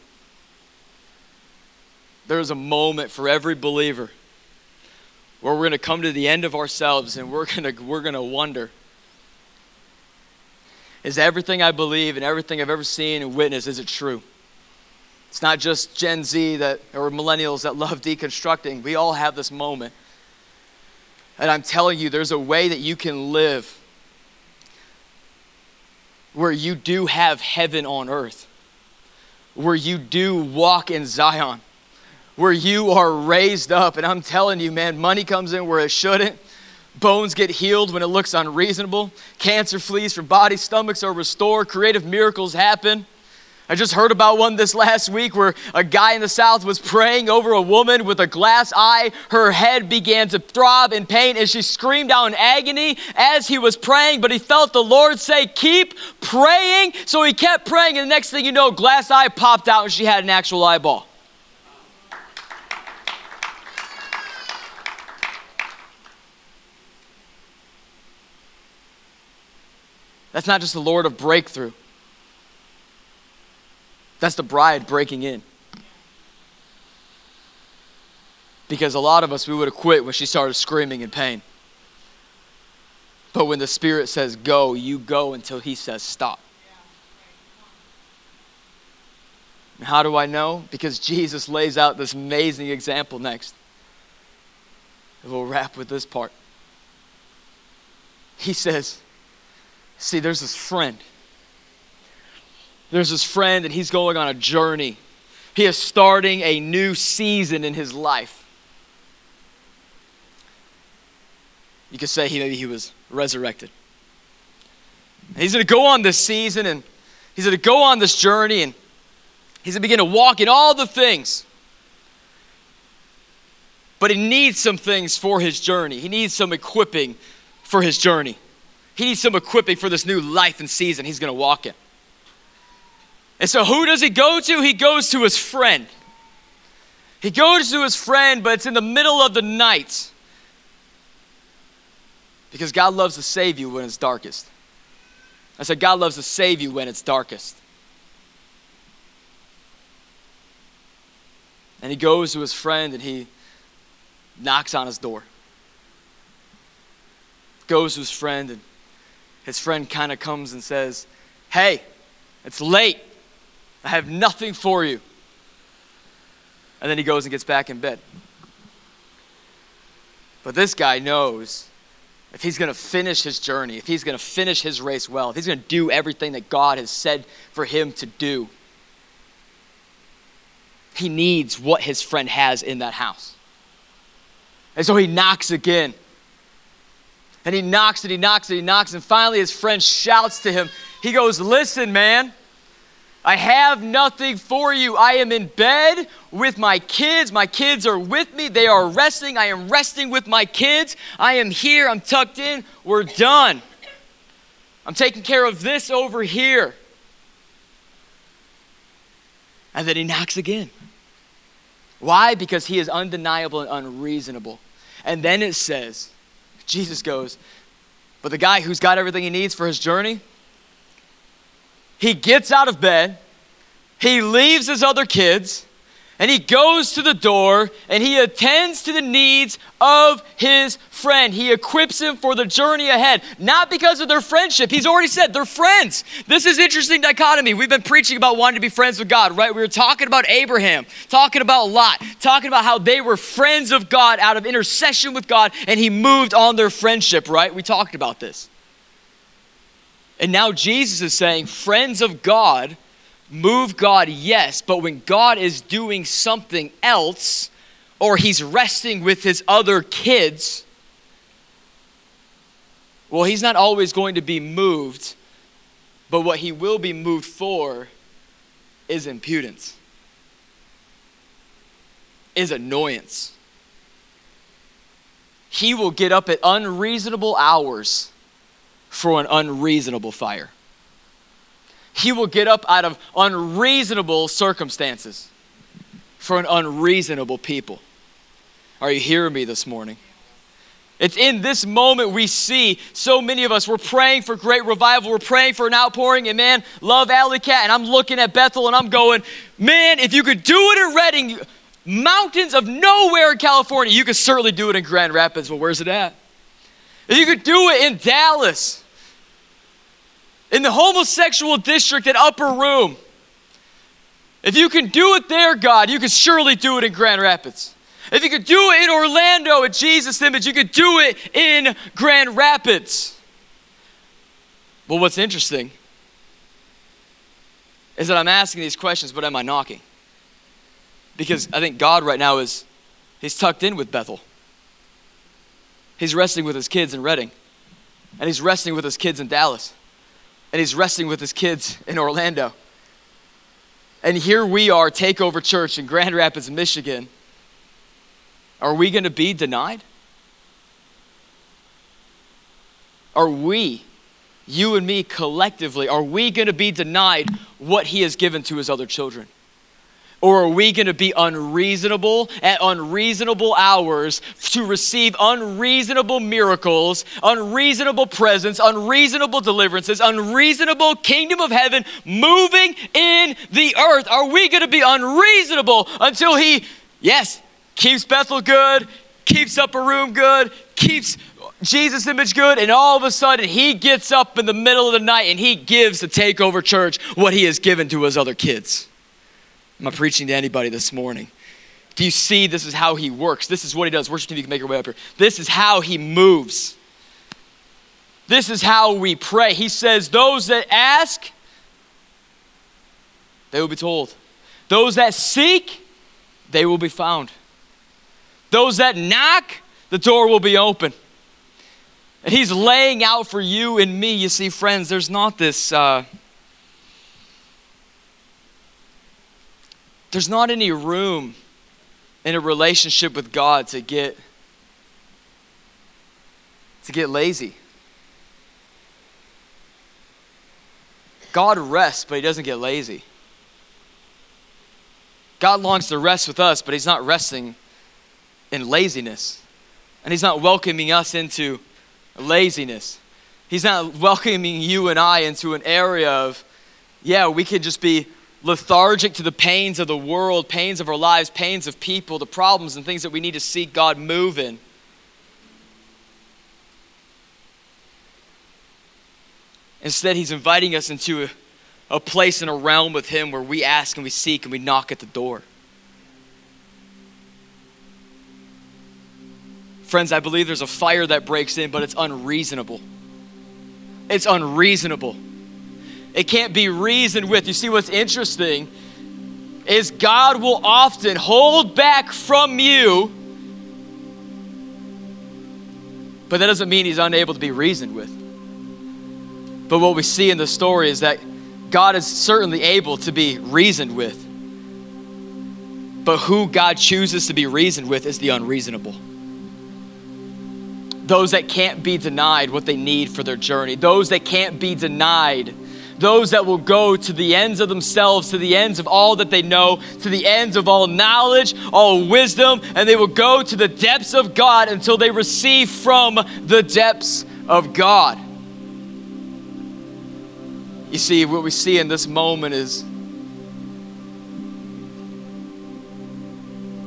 there's a moment for every believer where we're going to come to the end of ourselves and we're (laughs) going to, we're going to wonder is everything I believe and everything I've ever seen and witnessed, is it true? It's not just Gen Z that, or millennials that (laughs) love deconstructing. We all have this moment. And I'm telling you, there's a way that you can live where you do have heaven on earth, where you do walk in Zion, where you are raised up. And I'm telling you, man, money comes in where it shouldn't. Bones get healed when it looks unreasonable. Cancer flees from bodies, stomachs are restored. Creative miracles happen. I just heard about one this last week where a guy in the South was praying over a woman with a glass eye. Her head began to throb in pain and she screamed out in agony as he was praying, but he felt the Lord say, Keep praying. So he kept praying, and the next thing you know, glass eye popped out and she had an actual eyeball. That's not just the Lord of breakthrough. That's the bride breaking in. Because a lot of us, we would have quit when she started screaming in pain. But when the Spirit says go, you go until He says stop. How do I know? Because Jesus lays out this amazing example next. And We'll wrap with this part. He says, See, there's this friend. There's this friend, and he's going on a journey. He is starting a new season in his life. You could say he, maybe he was resurrected. And he's going to go on this season, and he's going to go on this journey, and he's going to begin to walk in all the things. But he needs some things for his journey. He needs some equipping for his journey. He needs some equipping for this new life and season he's going to walk in. And so, who does he go to? He goes to his friend. He goes to his friend, but it's in the middle of the night. Because God loves to save you when it's darkest. I said, God loves to save you when it's darkest. And he goes to his friend and he knocks on his door. Goes to his friend, and his friend kind of comes and says, Hey, it's late. I have nothing for you. And then he goes and gets back in bed. But this guy knows if he's going to finish his journey, if he's going to finish his race well, if he's going to do everything that God has said for him to do, he needs what his friend has in that house. And so he knocks again. And he knocks and he knocks and he knocks, and finally his friend shouts to him. He goes, Listen, man, I have nothing for you. I am in bed with my kids. My kids are with me. They are resting. I am resting with my kids. I am here. I'm tucked in. We're done. I'm taking care of this over here. And then he knocks again. Why? Because he is undeniable and unreasonable. And then it says, Jesus goes, but the guy who's got everything he needs for his journey, he gets out of bed, he leaves his other kids, and he goes to the door and he attends to the needs of his friend. He equips him for the journey ahead, not because of their friendship. He's already said they're friends. This is interesting dichotomy. We've been preaching about wanting to be friends with God, right? We were talking about Abraham, talking about Lot, talking about how they were friends of God out of intercession with God, and he moved on their friendship, right? We talked about this. And now Jesus is saying, friends of God move God, yes, but when God is doing something else, or he's resting with his other kids, well, he's not always going to be moved, but what he will be moved for is impudence, is annoyance. He will get up at unreasonable hours for an unreasonable fire. He will get up out of unreasonable circumstances for an unreasonable people. Are you hearing me this morning? It's in this moment we see so many of us, we're praying for great revival, we're praying for an outpouring, and man, love Alley Cat, and I'm looking at Bethel and I'm going, man, if you could do it in Redding, mountains of nowhere in California, you could certainly do it in Grand Rapids. Well, where's it at? If you could do it in Dallas, in the homosexual district at Upper Room. If you can do it there, God, you can surely do it in Grand Rapids. If you could do it in Orlando at Jesus Image, you could do it in Grand Rapids. Well, what's interesting is that I'm asking these questions, but am I knocking? Because I think God right now is, he's tucked in with Bethel. He's resting with his kids in Redding, and he's resting with his kids in Dallas and he's resting with his kids in Orlando. And here we are, Takeover Church in Grand Rapids, Michigan. Are we going to be denied? Are we, you and me collectively, are we going to be denied what he has given to his other children? Or are we going to be unreasonable at unreasonable hours to receive unreasonable miracles, unreasonable presence, unreasonable deliverances, unreasonable kingdom of heaven moving in the earth? Are we going to be unreasonable until He, yes, keeps Bethel good, keeps Upper Room good, keeps Jesus Image good, and all of a sudden he gets up in the middle of the night and he gives the takeover church what he has given to his other kids. Am I preaching to anybody this morning? Do you see this is how he works? This is what he does. Worship team, you can make your way up here. This is how he moves. This is how we pray. He says, Those that ask, they will be told. Those that seek, they will be found. Those that knock, the door will be open. And he's laying out for you and me. You see, friends, there's not this. Uh, there's not any room in a relationship with God to get to get lazy. God rests, but he doesn't get lazy. God longs to rest with us, but he's not resting in laziness. And he's not welcoming us into laziness. He's not welcoming you and I into an area of, yeah, we could just be lethargic to the pains of the world, pains of our lives, pains of people, the problems and things that we need to see God move in. Instead, He's inviting us into a, a place and a realm with Him where we ask and we seek and we knock at the door. Friends, I believe there's a fire that breaks in, but it's unreasonable. It's unreasonable. It can't be reasoned with. You see, what's interesting is God will often hold back from you, but that doesn't mean He's unable to be reasoned with. But what we see in the story is that God is certainly able to be reasoned with. But who God chooses to be reasoned with is the unreasonable. Those that can't be denied what they need for their journey, those that can't be denied those that will go to the ends of themselves, to the ends of all that they know, to the ends of all knowledge, all wisdom, and they will go to the depths of God until they receive from the depths of God. You see, what we see in this moment is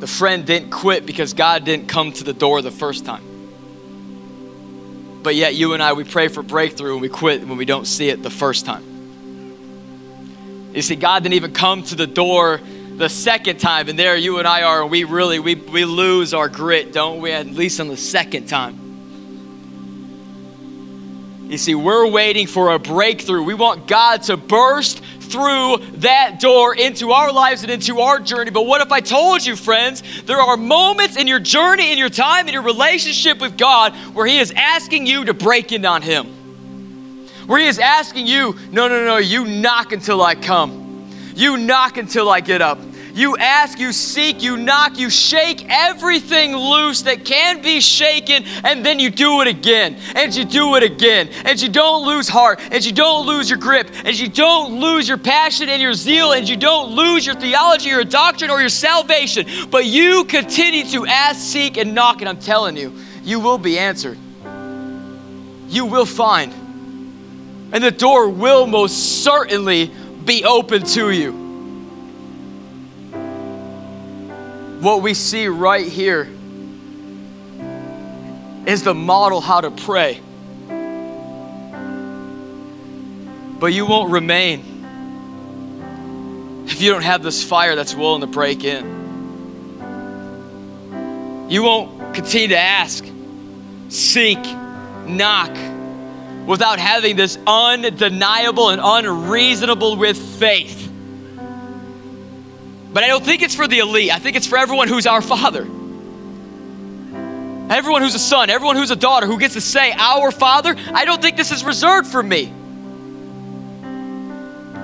the friend didn't quit because God didn't come to the door the first time. But yet, you and I, we pray for breakthrough and we quit when we don't see it the first time. You see, God didn't even come to the door the second time, and there you and I are, and we really we, we lose our grit, don't we? At least on the second time. You see, we're waiting for a breakthrough. We want God to burst through that door into our lives and into our journey. But what if I told you, friends, there are moments in your journey, in your time, in your relationship with God where He is asking you to break in on Him? Where He is asking you, no, no, no, you knock until I come. You knock until I get up. You ask, you seek, you knock, you shake everything loose that can be shaken, and then you do it again, and you do it again, and you don't lose heart, and you don't lose your grip, and you don't lose your passion and your zeal, and you don't lose your theology, or your doctrine, or your salvation, but you continue to ask, seek, and knock, and I'm telling you, you will be answered. You will find and the door will most certainly be open to you. What we see right here is the model how to pray. But you won't remain if you don't have this fire that's willing to break in. You won't continue to ask, seek, knock without having this undeniable and unreasonable with faith. But I don't think it's for the elite. I think it's for everyone who's our Father. Everyone who's a son, everyone who's a daughter who gets to say, Our Father. I don't think this is reserved for me.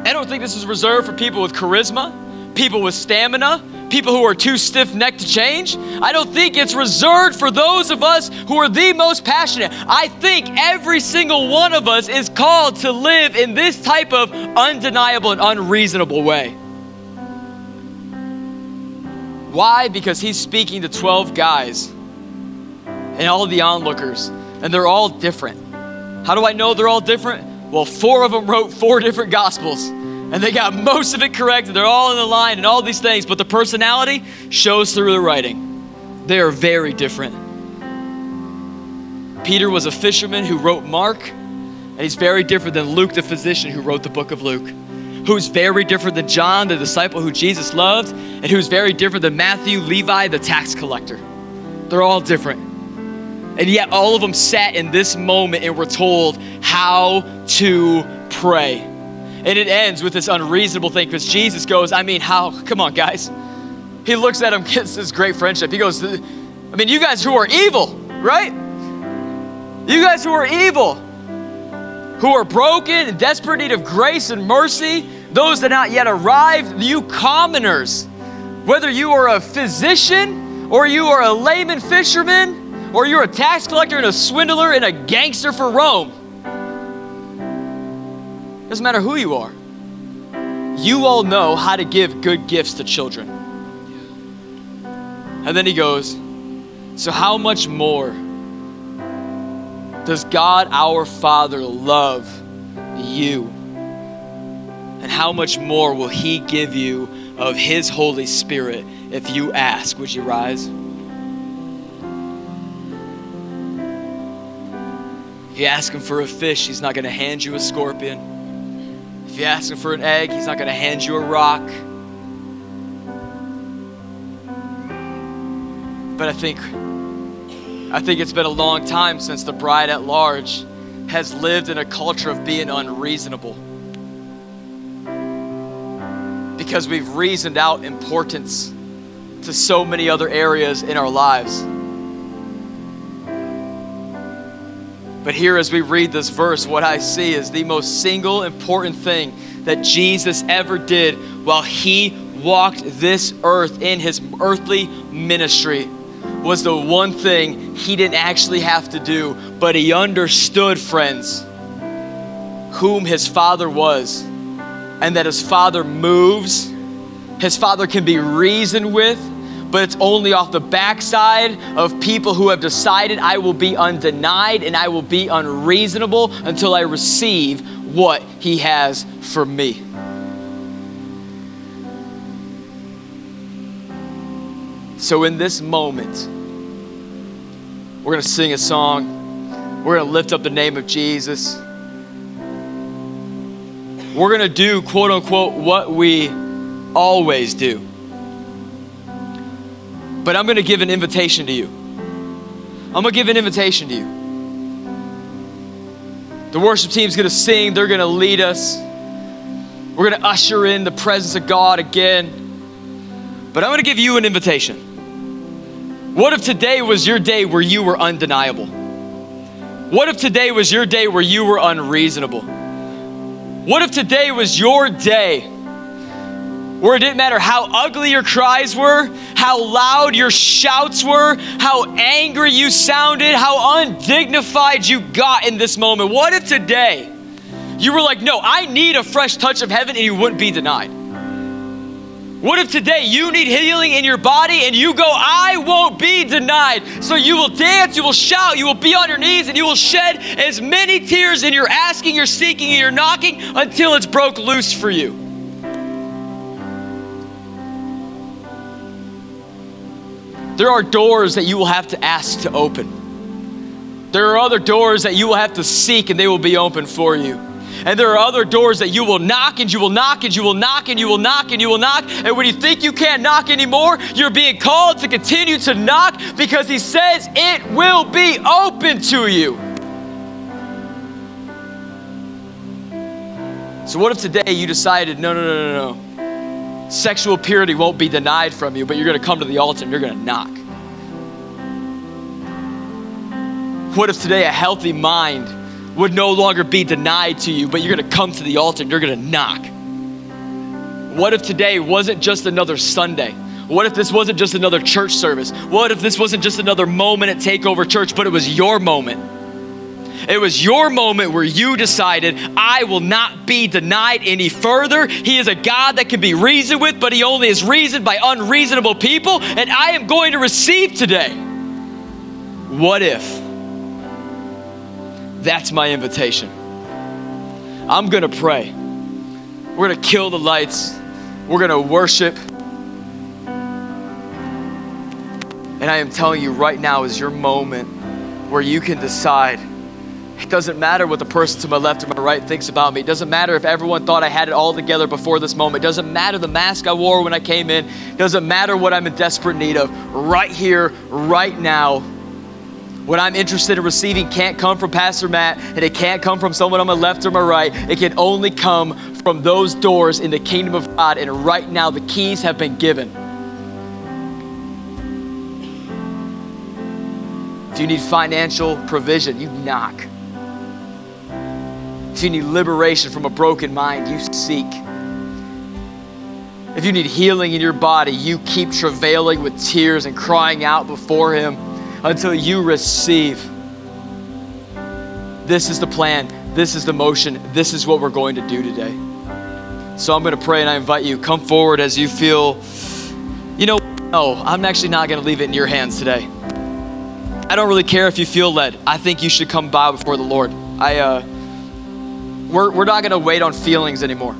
I don't think this is reserved for people with charisma, people with stamina, people who are too stiff necked to change. I don't think it's reserved for those of us who are the most passionate. I think every single one of us is called to live in this type of undeniable and unreasonable way. Why? Because he's speaking to 12 guys and all the onlookers, and they're all different. How do I know they're all different? Well, four of them wrote four different gospels and they got most of it correct. They're all in the line and all these things, but the personality shows through the writing. they are very different. Peter was a fisherman who wrote Mark, and he's very different than Luke, the physician who wrote the book of Luke, who's very different than John, the disciple who Jesus loved, and who's very different than Matthew, Levi, the tax collector. They're all different. And yet, all of them sat in this moment and were told how to pray. And it ends with this unreasonable thing because Jesus goes, I mean, how? Come on, guys. He looks at him, (laughs) gets this great friendship. He goes, I mean, you guys who are evil, right? You guys who are evil, who are broken and desperate need of grace and mercy, those that not yet arrived, you commoners, whether you are a physician or you are a layman fisherman or you're a tax collector and a swindler and a gangster for Rome. Doesn't matter who you are. You all know how to give good gifts to children. And then he goes, So, how much more does God our Father love you? And how much more will He give you of His Holy Spirit if you ask? Would you rise? If you ask Him for a fish, He's not going to hand you a scorpion. If you ask Him for an egg, He's not going to hand you a rock. But I think I think it's been a long time since the bride at large has lived in a culture of being unreasonable. Because we've reasoned out importance to so many other areas in our lives. But here, as we read this verse, what I see is the most single important thing that Jesus ever did while he walked this earth in his earthly ministry was the one thing he didn't actually have to do, but he understood, friends, whom his father was, and that his father moves. His father can be reasoned with, but it's only off the backside of people who have decided I will be undenied and I will be unreasonable until I receive what he has for me. So, in this moment, we're going to sing a song. We're going to lift up the name of Jesus. We're going to do, quote unquote, what we always do. But I'm going to give an invitation to you. I'm going to give an invitation to you. The worship team's going to sing, they're going to lead us. We're going to usher in the presence of God again. But I'm going to give you an invitation. What if today was your day where you were undeniable? What if today was your day where you were unreasonable? What if today was your day where it didn't matter how ugly your cries were, how loud your shouts were, how angry you sounded, how undignified you got in this moment? What if today you were like, no, I need a fresh touch of heaven and you wouldn't be denied? What if today you need healing in your body and you go, I won't be denied? So you will dance, you will shout, you will be on your knees, and you will shed as many tears and you're asking, you're seeking, and you're knocking until it's broke loose for you. There are doors that you will have to ask to open. There are other doors that you will have to seek and they will be open for you. And there are other doors that you will knock and you will knock and you will knock and you will knock and you will knock. And when you think you can't knock anymore, you're being called to continue to knock because He says it will be open to you. So, what if today you decided, no, no, no, no, no. Sexual purity won't be denied from you, but you're going to come to the altar and you're going to knock? What if today a healthy mind would no longer be denied to you, but you're gonna come to the altar and you're gonna knock. What if today wasn't just another Sunday? What if this wasn't just another church service? What if this wasn't just another moment at Takeover Church, but it was your moment? It was your moment where you decided, I will not be denied any further. He is a God that can be reasoned with, but He only is reasoned by unreasonable people, and I am going to receive today. What if? That's my invitation. I'm going to pray. We're going to kill the lights. We're going to worship. And I am telling you right now is your moment where you can decide. It doesn't matter what the person to my left or my right thinks about me. It doesn't matter if everyone thought I had it all together before this moment. It doesn't matter the mask I wore when I came in. It doesn't matter what I'm in desperate need of. Right here, right now, what I'm interested in receiving can't come from Pastor Matt, and it can't come from someone on my left or my right. It can only come from those doors in the kingdom of God. And right now, the keys have been given. If you need financial provision, you knock. If you need liberation from a broken mind, you seek. If you need healing in your body, you keep travailing with tears and crying out before Him until you receive. This is the plan. This is the motion. This is what we're going to do today. So I'm going to pray and I invite you, come forward as you feel, you know, no, I'm actually not going to leave it in your hands today. I don't really care if you feel led. I think you should come bow before the Lord. I, uh, we're, we're not going to wait on feelings anymore.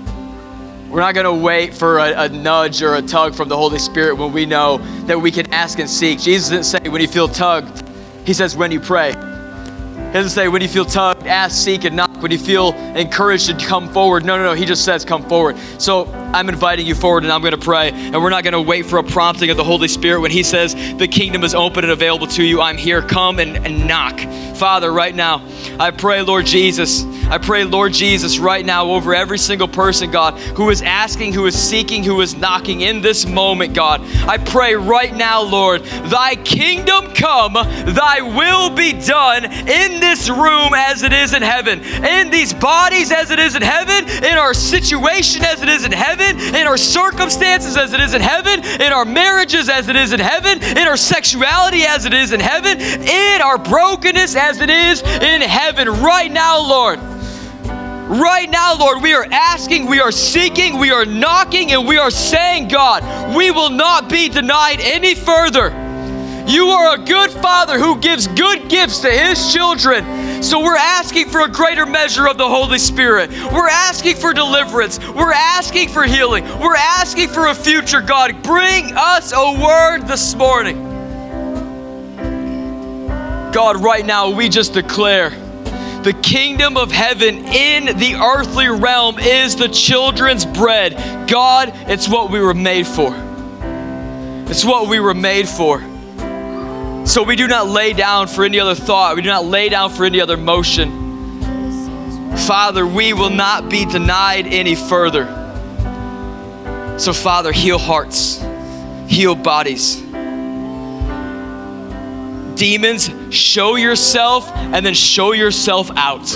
We're not going to wait for a, a, nudge or a tug from the Holy Spirit when we know that we can ask and seek. Jesus didn't say when you feel tugged, He says when you pray. He doesn't say when you feel tugged, ask, seek, and knock. When you feel encouraged to come forward. No, no, no. He just says come forward. So I'm inviting you forward and I'm going to pray. And we're not going to wait for a prompting of the Holy Spirit. When He says the kingdom is open and available to you, I'm here. Come and, and knock. Father, right now, I pray, Lord Jesus, I pray, Lord Jesus, right now over every single person, God, who is asking, who is seeking, who is knocking in this moment, God. I pray right now, Lord, thy kingdom come, thy will be done in this room as it is in heaven, in these bodies as it is in heaven, in our situation as it is in heaven, in our circumstances as it is in heaven, in our marriages as it is in heaven, in our sexuality as it is in heaven, in our brokenness as as it is in heaven right now, Lord. Right now, Lord, we are asking, we are seeking, we are knocking, and we are saying, God, we will not be denied any further. You are a good father who gives good gifts to his children. So we're asking for a greater measure of the Holy Spirit. We're asking for deliverance. We're asking for healing. We're asking for a future, God. Bring us a word this morning. God, right now we just declare the kingdom of heaven in the earthly realm is the children's bread. God, it's what we were made for. It's what we were made for. So we do not lay down for any other thought, we do not lay down for any other motion. Father, we will not be denied any further. So, Father, heal hearts, heal bodies demons, show yourself and then show yourself out.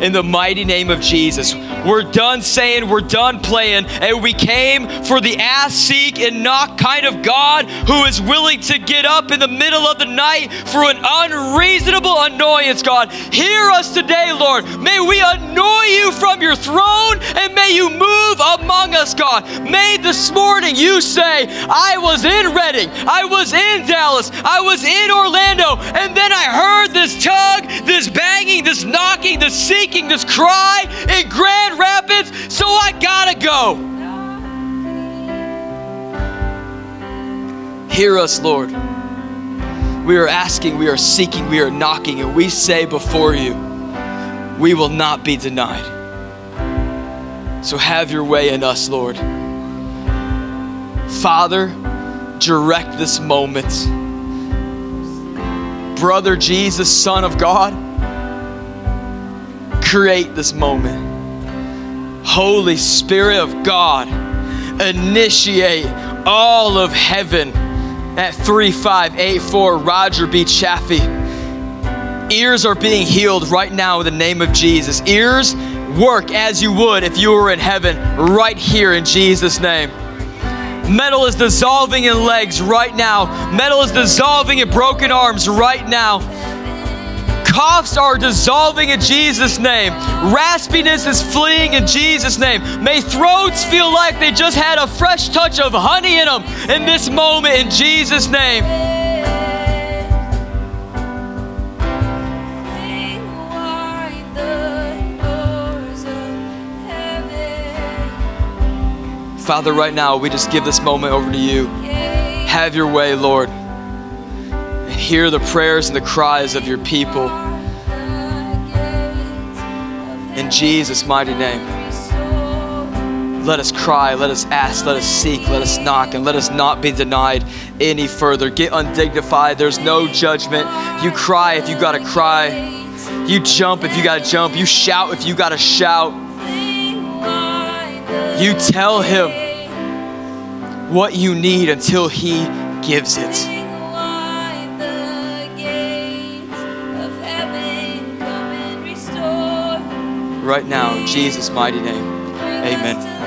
In the mighty name of Jesus. We're done saying, we're done playing, and we came for the ask, seek, and knock kind of God who is willing to get up in the middle of the night for an unreasonable annoyance, God. Hear us today, Lord. May we annoy you from your throne, and may you move among us, God. May this morning you say, I was in Redding, I was in Dallas, I was in Orlando, and then I heard this tug, this banging, this knocking, this seeking, this cry in Grand Rapids, so I gotta go. Hear us, Lord. We are asking, we are seeking, we are knocking, and we say before you, we will not be denied. So have your way in us, Lord. Father, direct this moment. Brother Jesus, Son of God, create this moment. Holy Spirit of God, initiate all of heaven at 3584 Roger B. Chaffee. Ears are being healed right now in the name of Jesus. Ears work as you would if you were in heaven right here in Jesus' name. Metal is dissolving in legs right now. Metal is dissolving in broken arms right now. Coughs are dissolving in Jesus' name. Raspiness is fleeing in Jesus' name. May throats feel like they just had a fresh touch of honey in them in this moment in Jesus' name. Father, right now, we just give this moment over to you. Have your way, Lord. Hear the prayers and the cries of your people. In Jesus' mighty name. Let us cry, let us ask, let us seek, let us knock, and let us not be denied any further. Get undignified. There's no judgment. You cry if you gotta cry. You jump if you gotta jump. You shout if you gotta shout. You tell him what you need until he gives it. Right now, in Jesus' mighty name. Amen.